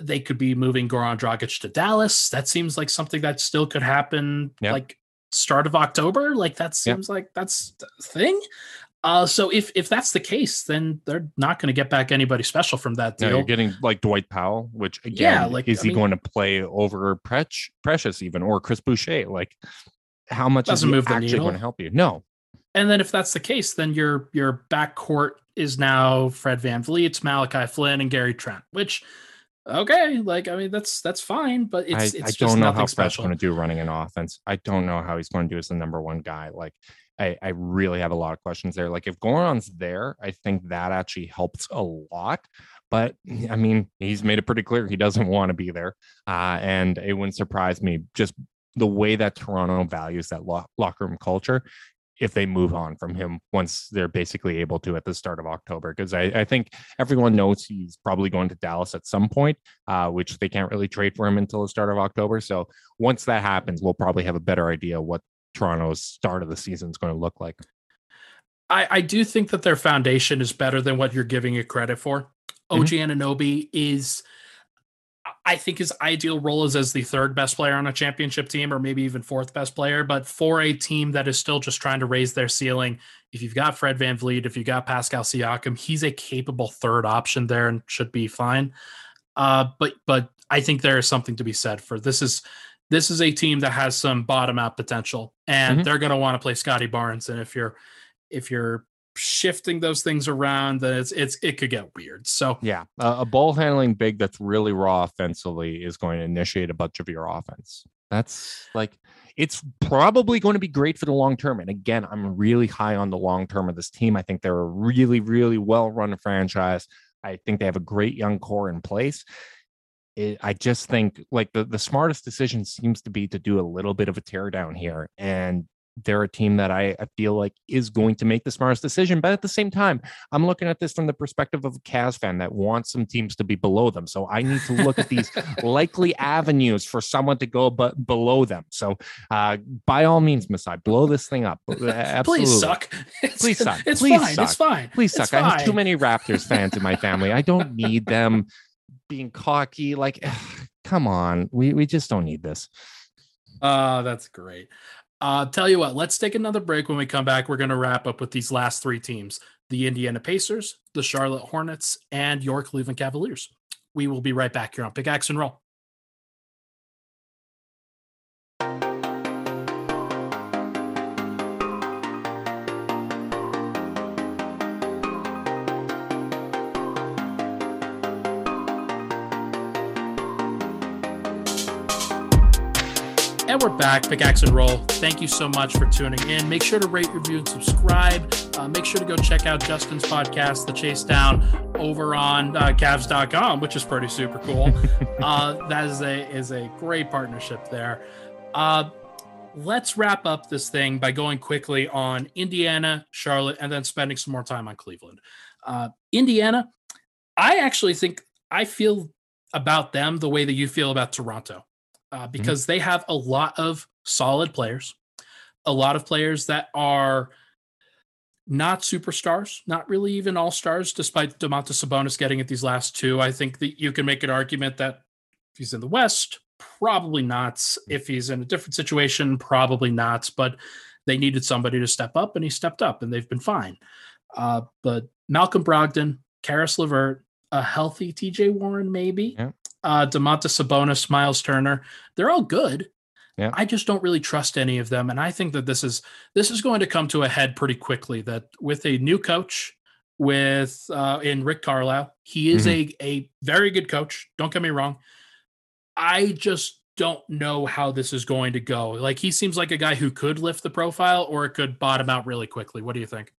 they could be moving Goran Dragic to Dallas. That seems like something that still could happen. Yep. Like start of October. Like that seems yep. like that's a thing. Uh, so if if that's the case, then they're not going to get back anybody special from that deal. No, you're getting like Dwight Powell, which again, yeah, like, is I he mean, going to play over Precious even or Chris Boucher? Like, how much is he actually going to help you? No. And then if that's the case, then your your backcourt is now Fred VanVleet, it's Malachi Flynn, and Gary Trent, which okay, like I mean that's that's fine, but it's I, it's I don't know how Fred's going to do running an offense. I don't know how he's going to do as the number one guy. Like I, I really have a lot of questions there. Like if Goran's there, I think that actually helps a lot. But I mean, he's made it pretty clear he doesn't want to be there. Uh, and it wouldn't surprise me just the way that Toronto values that lo- locker room culture if they move on from him once they're basically able to at the start of October. Because I, I, think everyone knows he's probably going to Dallas at some point, uh, which they can't really trade for him until the start of October. So once that happens, we'll probably have a better idea what Toronto's start of the season is going to look like. I, I do think that their foundation is better than what you're giving it credit for. OG mm-hmm. Anunoby is, I think, his ideal role is as the third best player on a championship team, or maybe even fourth best player. But for a team that is still just trying to raise their ceiling, if you've got Fred VanVleet, if you've got Pascal Siakam, he's a capable third option there and should be fine. Uh, but but I think there is something to be said for this is this is a team that has some bottom out potential and mm-hmm. they're going to want to play Scottie Barnes and if you're if you're shifting those things around then it's it's it could get weird. So yeah uh, a ball handling big that's really raw offensively is going to initiate a bunch of your offense. That's like it's probably going to be great for the long term and again i'm really high on the long term of this team. I think they're a really really well run franchise. I think they have a great young core in place it, I just think like the, the smartest decision seems to be to do a little bit of a teardown here. And they're a team that I, I, feel like is going to make the smartest decision. But at the same time, I'm looking at this from the perspective of a Cavs fan that wants some teams to be below them. So I need to look at these (laughs) likely avenues for someone to go but below them. So uh, by all means, Masai, blow this thing up. (laughs) Absolutely. Please suck. (laughs) Please suck. It's Please fine. Suck. It's fine. Please suck. Fine. I have too many Raptors fans in my family. I don't need them being cocky. Like, (sighs) come on, we we just don't need this. Uh, that's great. Uh, tell you what, let's take another break. When we come back, we're going to wrap up with these last three teams the Indiana Pacers, the Charlotte Hornets, and your Cleveland Cavaliers. We will be right back here on Pickaxe and Roll. And we're back, Pickaxe and Roll. Thank you so much for tuning in. Make sure to rate, review, and subscribe. Uh, make sure to go check out Justin's podcast, The Chase Down, over on uh, Cavs.com, which is pretty super cool. (laughs) uh, that is a is a great partnership there. Uh, let's wrap up this thing by going quickly on Indiana, Charlotte, and then spending some more time on Cleveland. Uh, Indiana, I actually think I feel about them the way that you feel about Toronto uh, mm-hmm. because mm-hmm. they have a lot of solid players, a lot of players that are not superstars, not really even all stars, despite Domantas Sabonis getting at these last two. I think that you can make an argument that if he's in the West, probably not. Mm. If he's in a different situation, probably not. But they needed somebody to step up, and he stepped up, and they've been fine. Uh, but Malcolm Brogdon, Caris LeVert, a healthy TJ Warren, maybe, Yeah. Uh, Domantas Sabonis, Miles Turner, they're all good. Yeah. I just don't really trust any of them, and I think that this is this is going to come to a head pretty quickly. That with a new coach, with uh, in Rick Carlisle, he is a a very good coach. Don't get me wrong. I just don't know how this is going to go. Like he seems like a guy who could lift the profile, or it could bottom out really quickly. What do you think?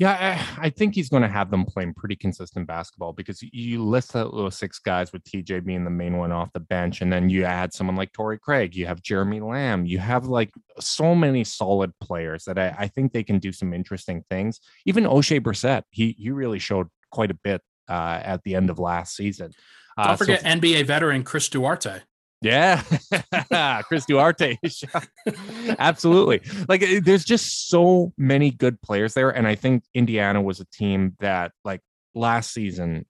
Yeah, I, I think he's going to have them playing pretty consistent basketball because you- list that those six guys with TJ being the main one off the bench, and then you add someone like Torrey Craig, you have Jeremy Lamb, you have like so many solid players that I, I think they can do some interesting things. Even Oshae Brissett, he he really showed quite a bit uh, at the end of last season. Don't Uh, so forget NBA veteran Chris Duarte. Yeah, (laughs) Chris Duarte. (laughs) Absolutely. Like eh, there's just so many good players there. And I think Indiana was a team that, like last season,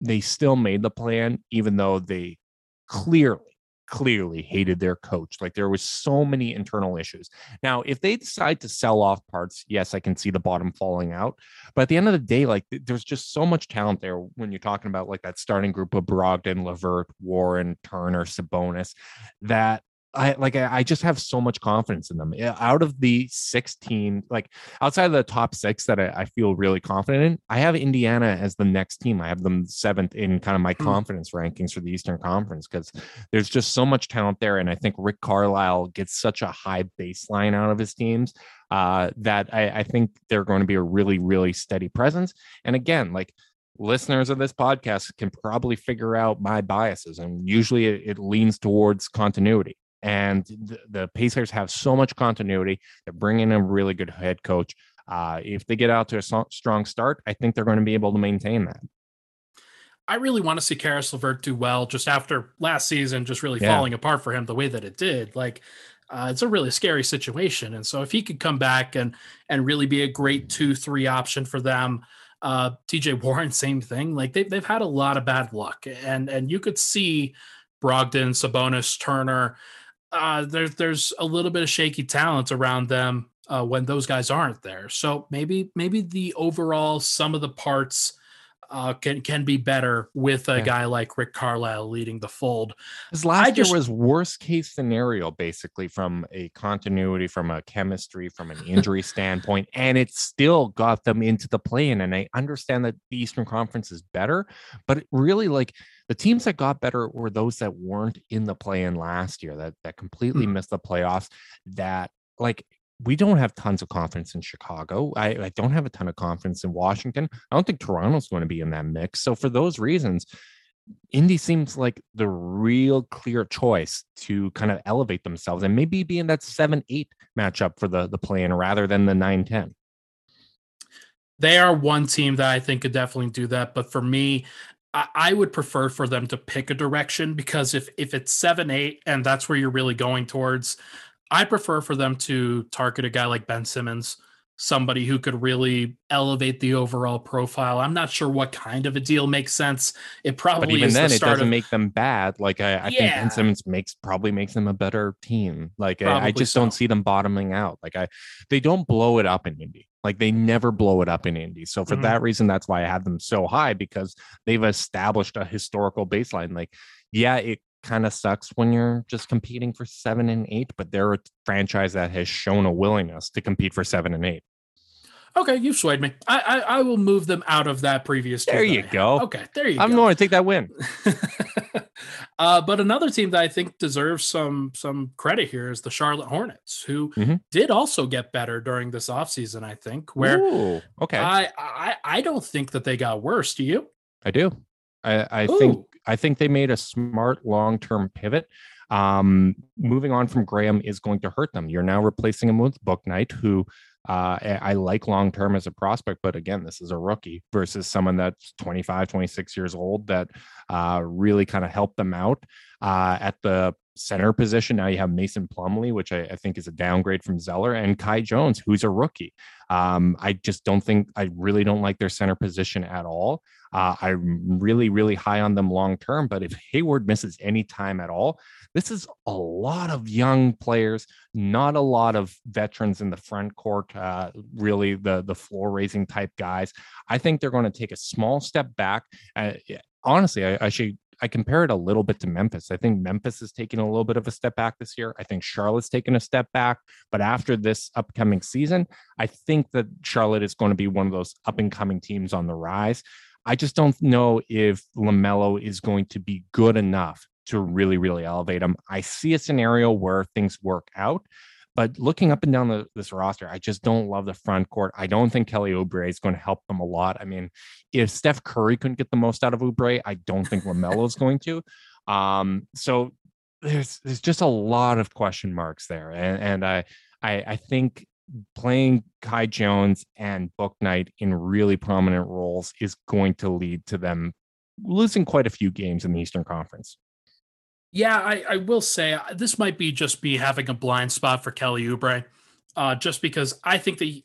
they still made the play-in, even though they clearly, clearly hated their coach. Like there was so many internal issues. Now, if they decide to sell off parts, yes, I can see the bottom falling out. But at the end of the day, like th- there's just so much talent there when you're talking about like that starting group of Brogdon, LeVert, Warren, Turner, Sabonis, that I like I just have so much confidence in them. Out of the 16, like outside of the top six that I, I feel really confident in, I have Indiana as the next team. I have them seventh in kind of my Hmm. confidence rankings for the Eastern Conference because there's just so much talent there. And I think Rick Carlisle gets such a high baseline out of his teams uh, that I, I think they're going to be a really, really steady presence. And again, like listeners of this podcast can probably figure out my biases, and usually it, it leans towards continuity. And the, the Pacers have so much continuity. They're bringing in a really good head coach. Uh, if they get out to a so- strong start, I think they're going to be able to maintain that. I really want to see Caris LeVert do well just after last season just really Yeah. falling apart for him the way that it did. Like uh, it's a really scary situation. And so if he could come back and and really be a great two, three option for them, uh TJ (laughs) Warren, same thing. Like they've they've had a lot of bad luck. And and you could see Brogdon, Sabonis, Turner. Uh there's there's a little bit of shaky talent around them uh when those guys aren't there. So maybe maybe the overall sum of the parts uh, can can be better with a Yeah. guy like Rick Carlisle leading the fold. Because last just- year was worst case scenario, basically from a continuity, from a chemistry, from an (laughs) injury standpoint, and it still got them into the play-in. And I understand that the Eastern Conference is better, but really like the teams that got better were those that weren't in the play-in last year, that that completely missed the playoffs. That like we don't have tons of confidence in Chicago. I, I don't have a ton of confidence in Washington. I don't think Toronto's going to be in that mix. So for those reasons, Indy seems like the real clear choice to kind of elevate themselves and maybe be in that 7 8 matchup for the, the play in rather than the 9 10. They are one team that I think could definitely do that. But for me, I, I would prefer for them to pick a direction because if if it's seven eight and that's where you're really going towards, I prefer for them to target a guy like Ben Simmons, somebody who could really elevate the overall profile. I'm not sure what kind of a deal makes sense. It probably But even then, the it doesn't of, make them bad. Like I, I think Yeah. Ben Simmons makes probably makes them a better team. Like I, I just don't see them bottoming out. Like I, they don't blow it up in Indy. Like they never blow it up in Indy. So for Mhm. that reason, that's why I have them so high because they've established a historical baseline. Like, yeah, it kind of sucks when you're just competing for seven and eight, but they're a franchise that has shown a willingness to compete for seven and eight. Okay, you've swayed me. I, I I will move them out of that previous. There you go. Okay, there you go. I'm go. going to take that win. (laughs) uh, but another team that I think deserves some some credit here is the Charlotte Hornets, who Mhm. did also get better during this offseason, I think. Where Ooh, okay, I, I I don't think that they got worse. Do you? I do. I, I think. I think they made a smart long term pivot. Um, moving on from Graham is going to hurt them. You're now replacing him with Bouknight, who uh, I like long term as a prospect, but again, this is a rookie versus someone that's 25, 26 years old that uh, really kind of helped them out uh, at the center position. Now you have Mason Plumlee, which I, I think is a downgrade from Zeller, and Kai Jones, who's a rookie. Um, I just don't think I really don't like their center position at all. Uh, I'm really, really high on them long term. But if (laughs) Hayward misses any time at all, this is a lot of young players, not a lot of veterans in the front court, uh, really the, the floor raising type guys. I think they're going to take a small step back. Uh, honestly, I, I should I compare it a little bit to Memphis. I think Memphis is taking a little bit of a step back this year. I think Charlotte's taken a step back. But after this upcoming season, I think that Charlotte is going to be one of those up and coming teams on the rise. I just don't know if LaMelo is going to be good enough to really, really elevate him. I see a scenario where things work out, but looking up and down the, this roster, I just don't love the front court. I don't think Kelly Oubre is going to help them a lot. I mean, if Steph Curry couldn't get the most out of Oubre, I don't think LaMelo is going to. Um, so there's there's just a lot of question marks there, and and I I, I think playing Kai Jones and Bouknight in really prominent roles is going to lead to them losing quite a few games in the Eastern Conference. Yeah, I, I will say uh, this might be just be having a blind spot for Kelly Oubre, uh, just because I think that he,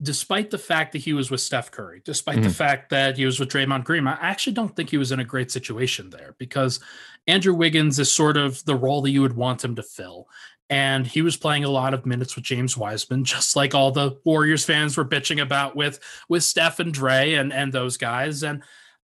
despite the fact that he was with Steph Curry, despite mm-hmm. the fact that he was with Draymond Green, I actually don't think he was in a great situation there because Andrew Wiggins is sort of the role that you would want him to fill. And he was playing a lot of minutes with James Wiseman, (laughs) just like all the Warriors fans were bitching about with with Steph and Dre and and those guys. And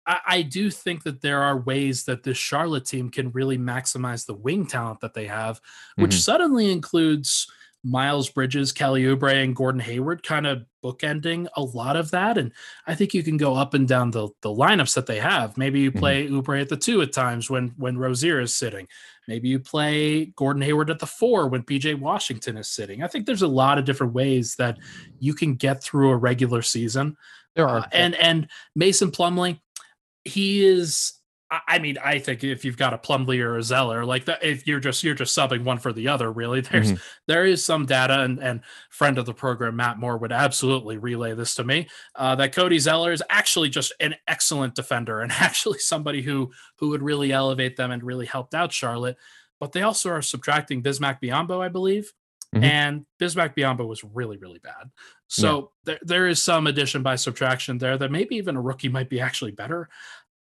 I, I do think that there are ways that this Charlotte team can really maximize the wing talent that they have, which mm-hmm. suddenly includes Miles Bridges, Kelly Oubre, and Gordon Hayward kind of bookending a lot of that. And I think you can go up and down the, the lineups that they have. Maybe you mm-hmm. play mm-hmm. Oubre at the two at times when when Rozier is sitting. Maybe you play Gordon Hayward at the four when PJ Washington is sitting. I think there's a lot of different ways that you can get through a regular season. There are uh, and and Mason Plumlee, he is I mean, I think if you've got a Plumlee or a Zeller, like that, if you're just you're just subbing one for the other, really, (laughs) there's mm-hmm. there is some data, and and friend of the program Matt Moore would absolutely relay this to me uh, that Cody Zeller is actually just an excellent defender and (laughs) actually somebody who who would really elevate them and really helped out Charlotte. But they also are subtracting Bismack Biyombo, I believe, mm-hmm. and Bismack Biyombo was really really bad. So yeah. there there is some addition by subtraction there that maybe even a rookie might be actually better.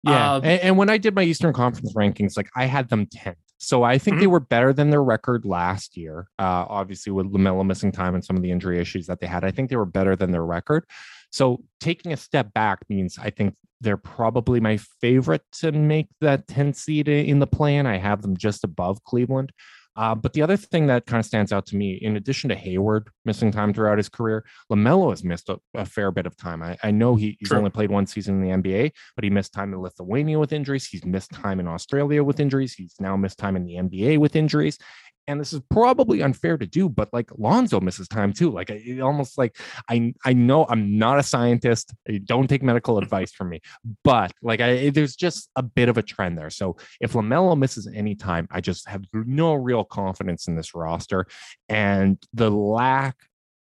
Yeah. Um, and, and, when I did my Eastern Conference rankings, like I had them 10th. So I think mm-hmm. they were better than their record last year. Uh, obviously, with LaMelo missing time and some of the injury issues that they had, I think they were better than their record. So taking a step back means I think they're probably my favorite to make that 10 seed in the play-in. I have them just above Cleveland. Uh, but the other thing that kind of stands out to me, in addition to Hayward missing time throughout his career, LaMelo has missed a, a fair bit of time. I, I know he, he's True. only played one season in the NBA, but he missed time in Lithuania with injuries. He's missed time in Australia with injuries. He's now missed time in the NBA with injuries and this is probably unfair to do, but like Lonzo misses time too. Like it almost like I I know I'm not a scientist. Eh, don't take medical (laughs) advice from me, but like I, there's just a bit of a trend there. So if Lamelo misses any time, I just have no real confidence in this roster, and the lack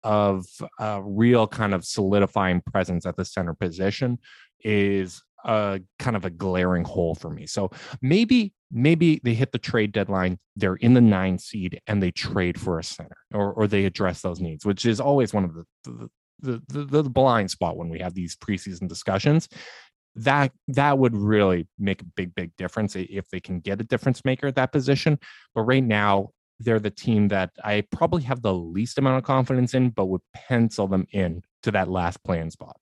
of a real kind of solidifying presence at the center position is a kind of a glaring hole for me. So maybe maybe they hit the trade deadline, they're in the nine seed, and they trade for a center or or they address those needs, which is always one of the the the, the, the blind spot when we have these preseason discussions. That that would really make a big big difference if they can get a difference maker at that position. But right now, they're the team that I probably have the least amount of confidence in, but would pencil them in to that last play-in spot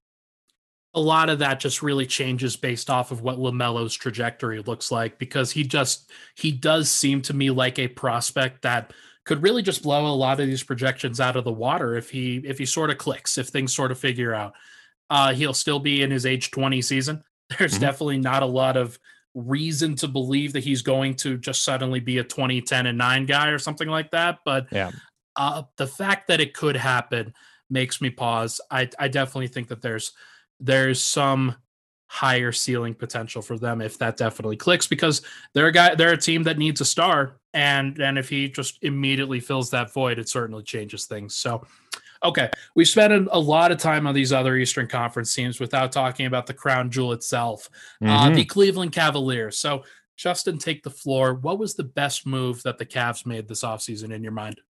a lot of that just really changes based off of what Lamelo's trajectory looks like because he just he does seem to me like a prospect that could really just blow a lot of these projections out of the water if he if he sort of clicks if things sort of figure out. Uh he'll still be in his age 20 season. (laughs) There's mm-hmm. definitely not a lot of reason to believe that he's going to just suddenly be a 20 10 and 9 guy or something like that but yeah. uh the fact that it could happen makes me pause. I i definitely think that there's there's some higher ceiling potential for them if that definitely clicks because they're a guy they're a team that needs a star and and if he just immediately fills that void it certainly changes things. So okay we've spent a lot of time on these other eastern conference teams without talking about the crown jewel itself mm-hmm. uh, the cleveland cavaliers. So justin take the floor. What was the best move that the Cavs made this offseason in your mind?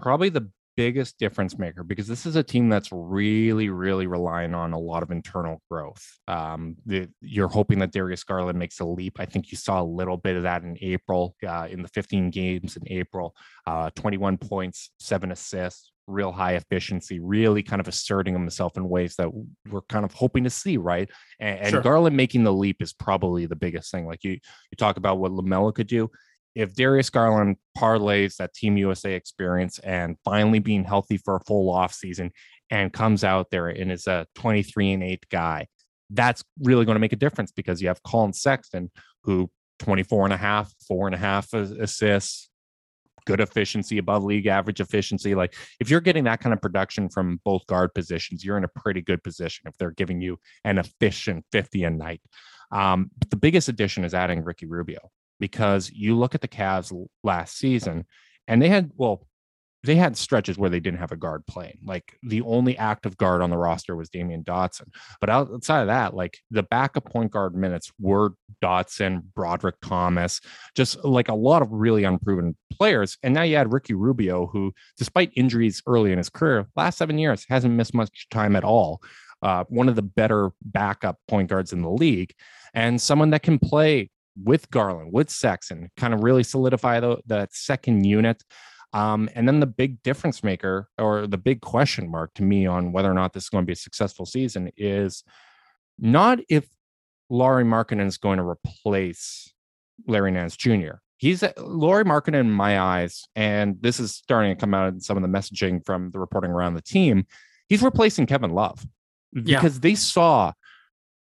Probably the biggest difference maker because this is a team that's really, really relying on a lot of internal growth. Um, the, you're hoping that Darius Garland makes a leap. I think you saw a little bit of that in April, uh, in the 15 games in April, uh, 21 points, seven assists, real high efficiency, really kind of asserting himself in ways that we're kind of hoping to see, right? And, and sure. Garland making the leap is probably the biggest thing. Like you, you talk about what LaMelo could do if Darius Garland parlays that Team USA experience and finally being healthy for a full off season and comes out there and is a 23 and 8 guy, that's really going to make a difference because you have Collin Sexton, who 24 and a half, four and a half assists, good efficiency, above league average efficiency. Like if you're getting that kind of production from both guard positions, you're in a pretty good position if they're giving you an efficient 50 a night. Um, but the biggest addition is adding Ricky Rubio because you look at the Cavs last season and they had, well, they had stretches where they didn't have a guard playing. Like the only active guard on the roster was Damyean Dotson. But outside of that, like the backup point guard minutes were Dotson, Brodric Thomas, just like a lot of really unproven players. And now you had Ricky Rubio, who, despite injuries early in his career, last seven years hasn't missed much time at all. Uh, one of the better backup point guards in the league, and someone that can play with Garland, with Sexton, kind of really solidify the, the second unit. Um, and then the big difference maker or the big question mark to me on whether or not this is going to be a successful season is not if Lauri Markkanen is going to replace Larry Nance Jr. He's Lauri Markkanen in my eyes, and this is starting to come out in some of the messaging from the reporting around the team. He's replacing Kevin Love because yeah. they saw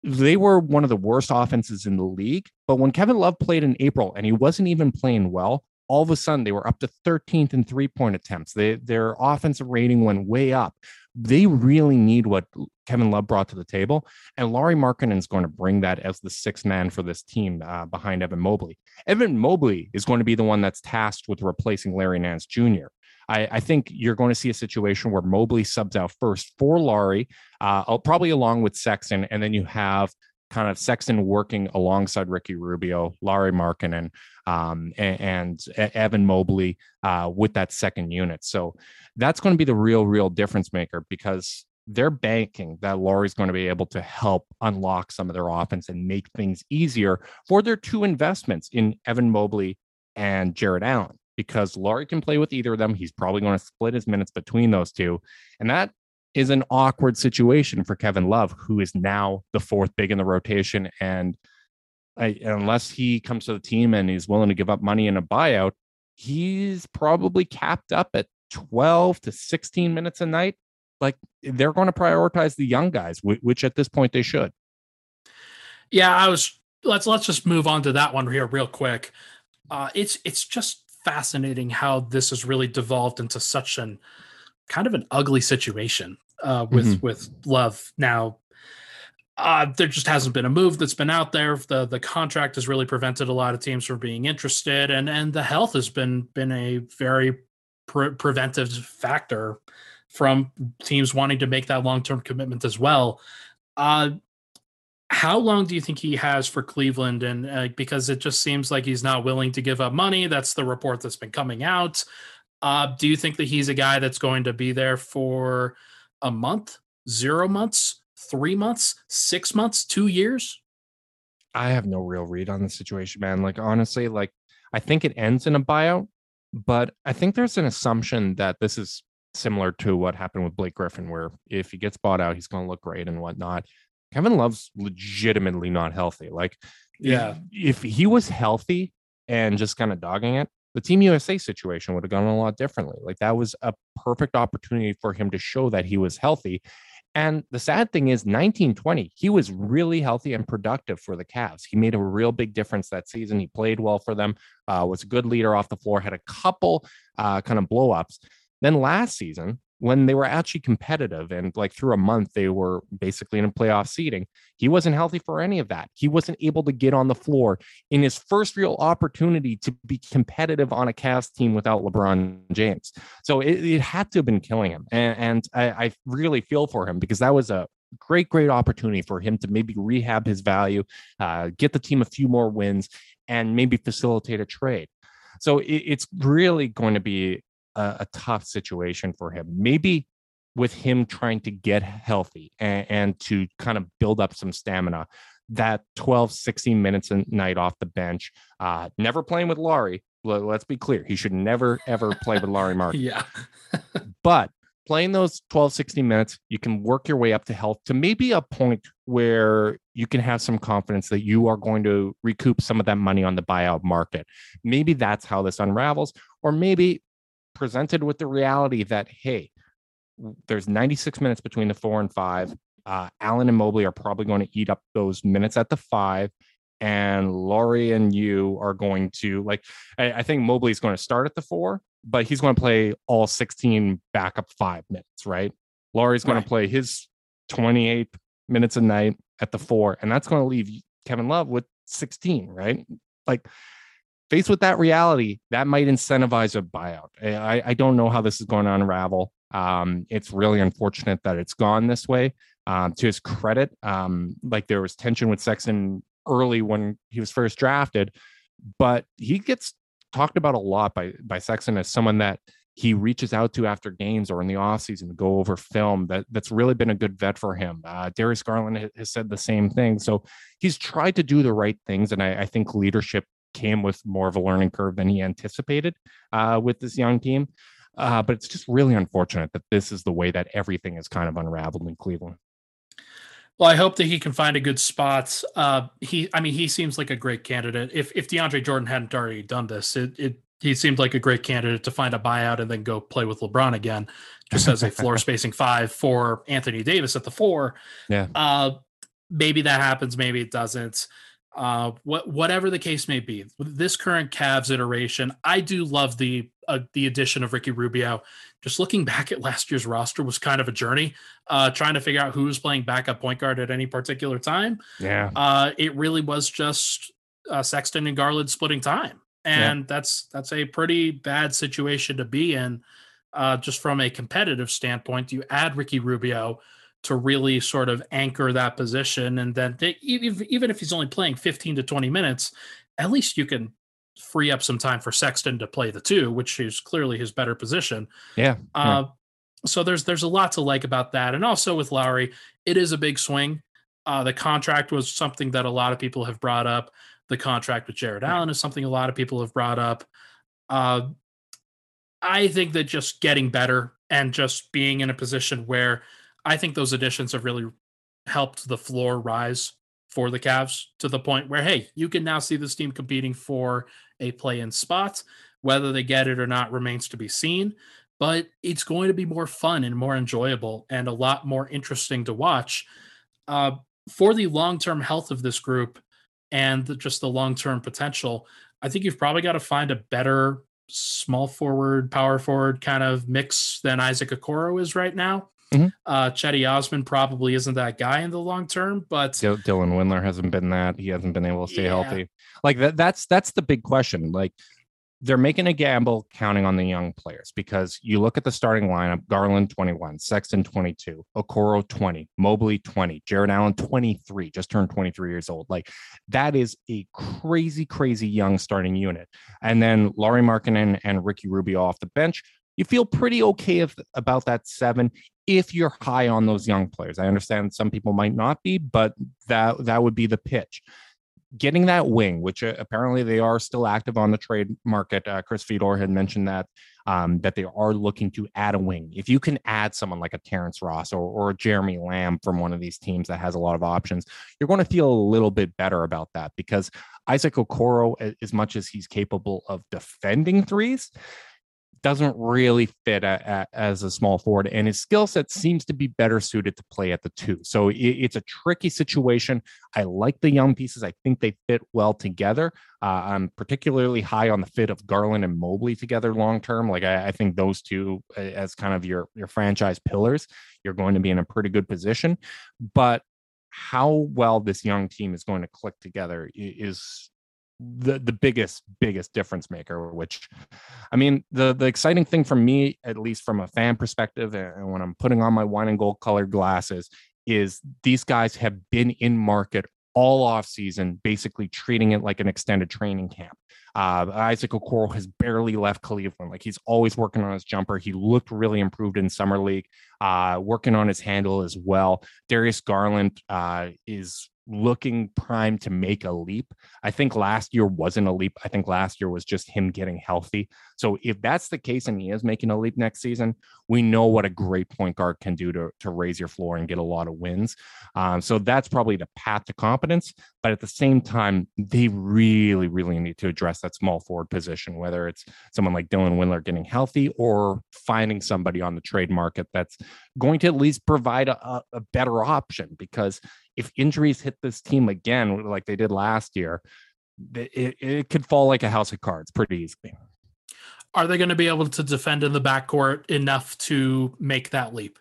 they were one of the worst offenses in the league. But when Kevin Love played in April and he wasn't even playing well, all of a sudden they were up to 13th in three point attempts. They, their offensive rating went way up. They really need what Kevin Love brought to the table. And Lauri Markkanen is going to bring that as the sixth man for this team uh, behind Evan Mobley. Evan Mobley is going to be the one that's tasked with replacing Larry Nance Jr. I, I, think you're going to see a situation where Mobley subs out first for Lauri, uh, probably along with Sexton, and then you have kind of Sexton working alongside Ricky Rubio, Lauri Markkanen, um, and, and, Evan Mobley uh, with that second unit. So that's going to be the real, real difference maker because they're banking that Lauri's going to be able to help unlock some of their offense and make things easier for their two investments in Evan Mobley and Jarrett Allen because Lauri can play with either of them. He's probably going to split his minutes between those two. And that is an awkward situation for Kevin Love, who is now the fourth big in the rotation. And I, unless he comes to the team and he's willing to give up money in a buyout, he's probably capped up at 12 to 16 minutes a night. Like they're going to prioritize the young guys, which at this point they should. Yeah, I was. Let's let's just move on to that one here real quick. Uh, it's it's just fascinating how this has really devolved into such an kind of an ugly situation uh, with mm-hmm. with Love. Now, uh, there just hasn't been a move that's been out there. The the contract has really prevented a lot of teams from being interested, and and the health has been been a very pre- preventive factor from teams wanting to make that long term commitment as well. Uh, how long do you think he has for Cleveland? And uh, because it just seems like he's not willing to give up money. That's the report that's been coming out. Uh, do you think that he's a guy that's going to be there for a month, zero months, three months, six months, two years? I have no real read on the situation, man. Like, honestly, like, I think it ends in a buyout, but I think there's an assumption that this is similar to what happened with Blake Griffin, where if he gets bought out, he's going to look great and whatnot. Kevin Love's legitimately not healthy. Like, yeah, if, if he was healthy and just kind of dogging it, the Team USA situation would have gone a lot differently. Like, that was a perfect opportunity for him to show that he was healthy. And the sad thing is, 1920, he was really healthy and productive for the Cavs. He made a real big difference that season. He played well for them, uh, was a good leader off the floor, had a couple uh, kind of blow ups. Then last season, when they were actually competitive and like through a month they were basically in a playoff seating he wasn't healthy for any of that. He wasn't able to get on the floor in his first real opportunity to be competitive on a Cavs team without lebron james. So it, it had to have been killing him and, and I, I really feel for him because that was a great great opportunity for him to maybe rehab his value uh, get the team a few more wins and maybe facilitate a trade. So it, it's really going to be a, a tough situation for him. Maybe with him trying to get healthy and, and, to kind of build up some stamina that 12 16 minutes a night off the bench uh never playing with Lauri let's be clear he should never ever play with Lauri (laughs) Mark yeah. But playing those 12 16 minutes you can work your way up to health to maybe a point where you can have some confidence that you are going to recoup some of that money on the buyout market. Maybe that's how this unravels or maybe presented with the reality that hey there's 96 minutes between the four and five uh, Allen and Mobley are probably going to eat up those minutes at the five. And Lauri and you are going to like, I, I think Mobley is going to start at the four, but he's going to play all 16 backup five minutes, right? Lauri's going right. to play his 28 minutes a night at the four, and that's going to leave Kevin Love with 16, right? Like, faced with that reality, that might incentivize a buyout. I, I don't know how this is going to unravel. Um, it's really unfortunate that it's gone this way. Um, to his credit, um, like there was tension with Sexton early when he was first drafted, but he gets talked about a lot by by Sexton as someone that he reaches out to after games or in the offseason to go over film that that's really been a good vet for him. Uh, Darius Garland has said the same thing. So he's tried to do the right things. And I, I think leadership came with more of a learning curve than he anticipated uh, with this young team. Uh, but it's just really unfortunate that this is the way that everything is kind of unraveled in Cleveland. Well, I hope that he can find a good spot. Uh, he, I mean, he seems like a great candidate. If if DeAndre Jordan hadn't already done this, it, it he seemed like a great candidate to find a buyout and then go play with LeBron again, just as a (laughs) floor spacing five for Anthony Davis at the four. Yeah. Uh, maybe that happens. Maybe it doesn't. Uh, what whatever the case may be, this current Cavs iteration, I do love the uh, the addition of Ricky Rubio just looking back at last year's roster was kind of a journey, uh, trying to figure out who was playing backup point guard at any particular time. Yeah. Uh, it really was just uh, Sexton and Garland splitting time. And yeah. that's that's a pretty bad situation to be in, uh, just from a competitive standpoint. You add Ricky Rubio to really sort of anchor that position, and then they, even even if he's only playing 15 to 20 minutes, at least you can free up some time for Sexton to play the two, which is clearly his better position. Yeah. Uh, So there's there's a lot to like about that, and also with Lauri, it is a big swing. Uh, the contract was something that a lot of people have brought up. The contract with Jarrett Allen is something a lot of people have brought up. Uh, I think that just getting better and just being in a position where I think those additions have really helped the floor rise for the Cavs to the point where, hey, you can now see this team competing for a play in spot. Whether they get it or not remains to be seen, but it's going to be more fun and more enjoyable and a lot more interesting to watch. Uh, for the long term health of this group and the, just the long term potential, I think you've probably got to find a better small forward, power forward kind of mix than Isaac Okoro is right now. Mm-hmm. Uh, Cedi Osman probably isn't that guy in the long term, but D- Dylan Windler hasn't been that. He hasn't been able to stay yeah. healthy. Like that. That's that's the big question. Like they're making a gamble counting on the young players because you look at the starting lineup Garland 21, Sexton 22, Okoro 20, Mobley 20, Jarrett Allen 23, just turned 23 years old. Like that is a crazy, crazy young starting unit. And then Lauri Markkanen and Ricky Rubio off the bench. You feel pretty okay if, about that seven if you're high on those young players. I understand some people might not be, but that that would be the pitch. Getting that wing, which uh, apparently they are still active on the trade market. Uh, Chris Fedor had mentioned that um, that they are looking to add a wing. If you can add someone like a Terrence Ross or, or Jeremy Lamb from one of these teams that has a lot of options, you're going to feel a little bit better about that because Isaac Okoro, as much as he's capable of defending threes, doesn't really fit as a small forward, and his skill set seems to be better suited to play at the two. So it, it's a tricky situation. I like the young pieces. I think they fit well together. Uh, I'm particularly high on the fit of Garland and Mobley together long term. Like I, I, think those two, as kind of your your franchise pillars, you're going to be in a pretty good position. But how well this young team is going to click together is the the biggest biggest difference maker which i mean the the exciting thing for me at least from a fan perspective and when i'm putting on my wine and gold colored glasses is these guys have been in market all off season basically treating it like an extended training camp Uh, Isaac Okoro has barely left Cleveland. Like he's always working on his jumper. He looked really improved in summer league, uh, working on his handle as well. Darius Garland uh, is looking primed to make a leap. I think last year wasn't a leap. I think last year was just him getting healthy. So if that's the case and he is making a leap next season, we know what a great point guard can do to, to raise your floor and get a lot of wins. Um, so that's probably the path to competence. But at the same time, they really, really need to address that small forward position, whether it's someone like Dylan Windler getting healthy or finding somebody on the trade market that's going to at least provide a, a better option because if injuries hit this team again, like they did last year, it, it could fall like a house of cards pretty easily. Are they going to be able to defend in the backcourt enough to make that leap?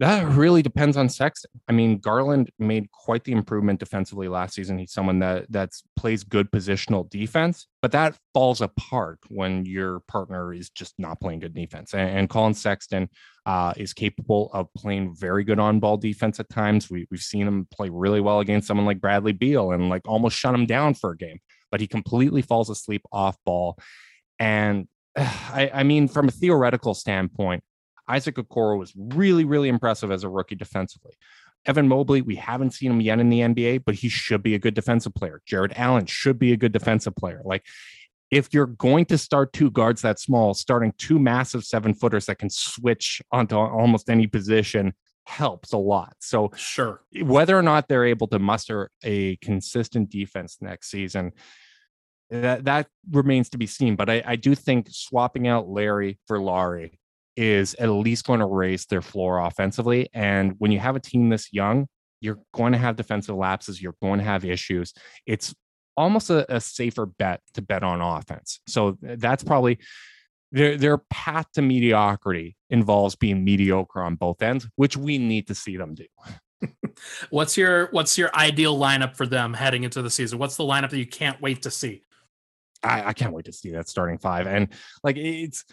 That really depends on Sexton. I mean, Garland made quite the improvement defensively last season. He's someone that that's plays good positional defense, but that falls apart when your partner is just not playing good defense. And, and Collin Sexton uh, is capable of playing very good on ball defense at times. We, we've seen him play really well against someone like Bradley Beal and like almost shut him down for a game, but he completely falls asleep off ball. And (sighs) I, I mean, from a theoretical standpoint, Isaac Okoro was really, really impressive as a rookie defensively. Evan Mobley, we haven't seen him yet in the NBA, but he should be a good defensive player. Jarrett Allen should be a good defensive player. Like, if you're going to start two guards that small, starting two massive seven footers that can switch onto almost any position helps a lot. So, sure, whether or not they're able to muster a consistent defense next season, that that remains to be seen. But I, I do think swapping out Larry for Lauri is at least going to raise their floor offensively. And when you have a team this young, you're going to have defensive lapses, you're going to have issues. It's almost a, a safer bet to bet on offense. So that's probably their their path to mediocrity involves being mediocre on both ends, which we need to see them do. (laughs) what's your what's your ideal lineup for them heading into the season? What's the lineup that you can't wait to see? I, I can't wait to see that starting five. And like it's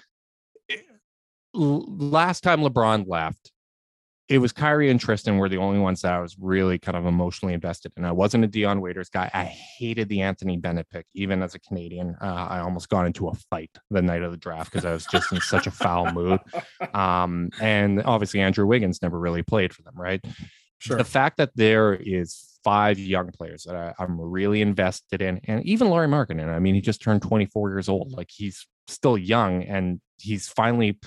last time LeBron left, it was Kyrie and Tristan were the only ones that I was really kind of emotionally invested in. I wasn't a Dion Waiters guy. I hated the Anthony Bennett pick, even as a Canadian. Uh, I almost got into a fight the night of the draft because I was just in such a foul mood. (laughs) Um, and obviously, Andrew Wiggins never really played for them, right? Sure. The fact that there is five young players that I, am really invested in, and even Lauri Markkanen. I mean, he just turned 24 years old. Like he's still young, and he's finally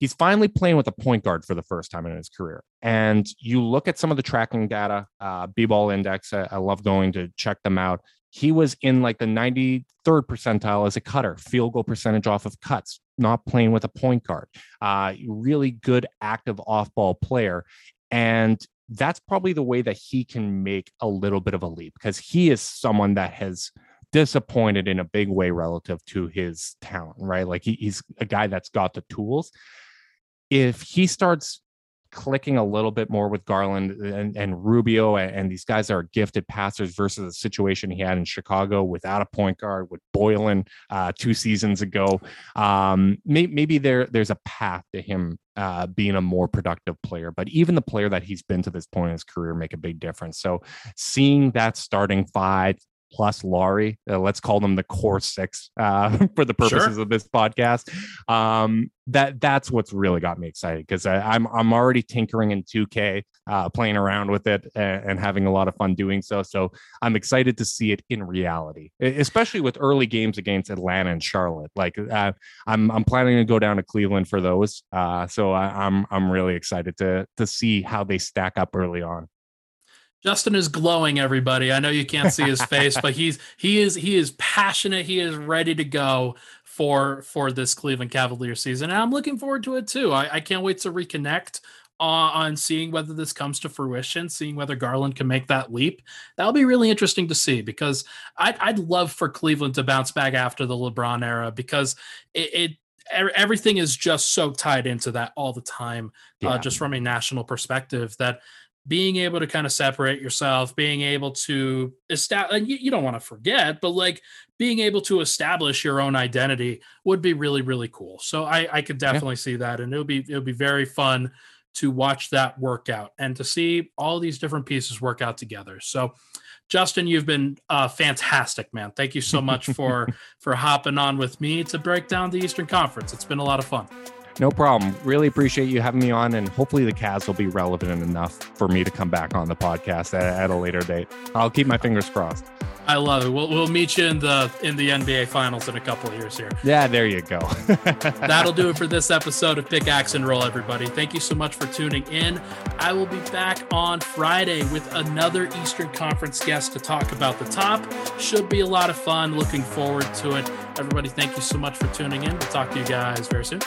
he's finally playing with a point guard for the first time in his career. And you look at some of the tracking data, uh, B-ball index. I, I love going to check them out. He was in like the 93rd percentile as a cutter, field goal percentage off of cuts, not playing with a point guard. Uh, really good active off ball player. And that's probably the way that he can make a little bit of a leap because he is someone that has disappointed in a big way relative to his talent, right? Like he, he's a guy that's got the tools if he starts clicking a little bit more with Garland and, and Rubio and, and, these guys are gifted passers versus the situation he had in Chicago without a point guard with Boylen uh, two seasons ago. Um, may, maybe there there's a path to him uh, being a more productive player, but even the player that he's been to this point in his career make a big difference. So seeing that starting five, plus Lauri. Uh, let's call them the core six uh, (laughs) for the purposes sure. of this podcast. Um, that that's what's really got me excited because I'm I'm already tinkering in 2K, uh, playing around with it and, and, having a lot of fun doing so. So I'm excited to see it in reality, especially with early games against Atlanta and Charlotte. Like uh, I'm I'm planning to go down to Cleveland for those. Uh, so I, I'm I'm really excited to to see how they stack up early on. Justin is glowing everybody. I know you can't see his face, but he's he is he is passionate. He is ready to go for for this Cleveland Cavalier season. And I'm looking forward to it too. I, I can't wait to reconnect on, on seeing whether this comes to fruition, seeing whether Garland can make that leap. That'll be really interesting to see because I'd, I'd love for Cleveland to bounce back after the LeBron era because it, it everything is just so tied into that all the time, uh, yeah. uh, just from a national perspective that being able to kind of separate yourself, being able to establish, you, you, don't want to forget, but like being able to establish your own identity would be really, really cool. So I, I could definitely yeah. see that. And it would be, it would be very fun to watch that work out and to see all these different pieces work out together. So, Justin, you've been uh, fantastic, man. Thank you so much for (laughs) for hopping on with me to break down the Eastern Conference. It's been a lot of fun. No problem. Really appreciate you having me on, and hopefully the Cavs will be relevant enough for me to come back on the podcast at, at a later date. I'll keep my fingers crossed. I love it. We'll, we'll meet you in the in the NBA Finals in a couple of years here. Yeah, there you go. (laughs) That'll do it for this episode of Pickaxe and Roll, everybody. Thank you so much for tuning in. I will be back on Friday with another Eastern Conference guest to talk about the top. Should be a lot of fun. Looking forward to it. Everybody, thank you so much for tuning in. We'll talk to you guys very soon.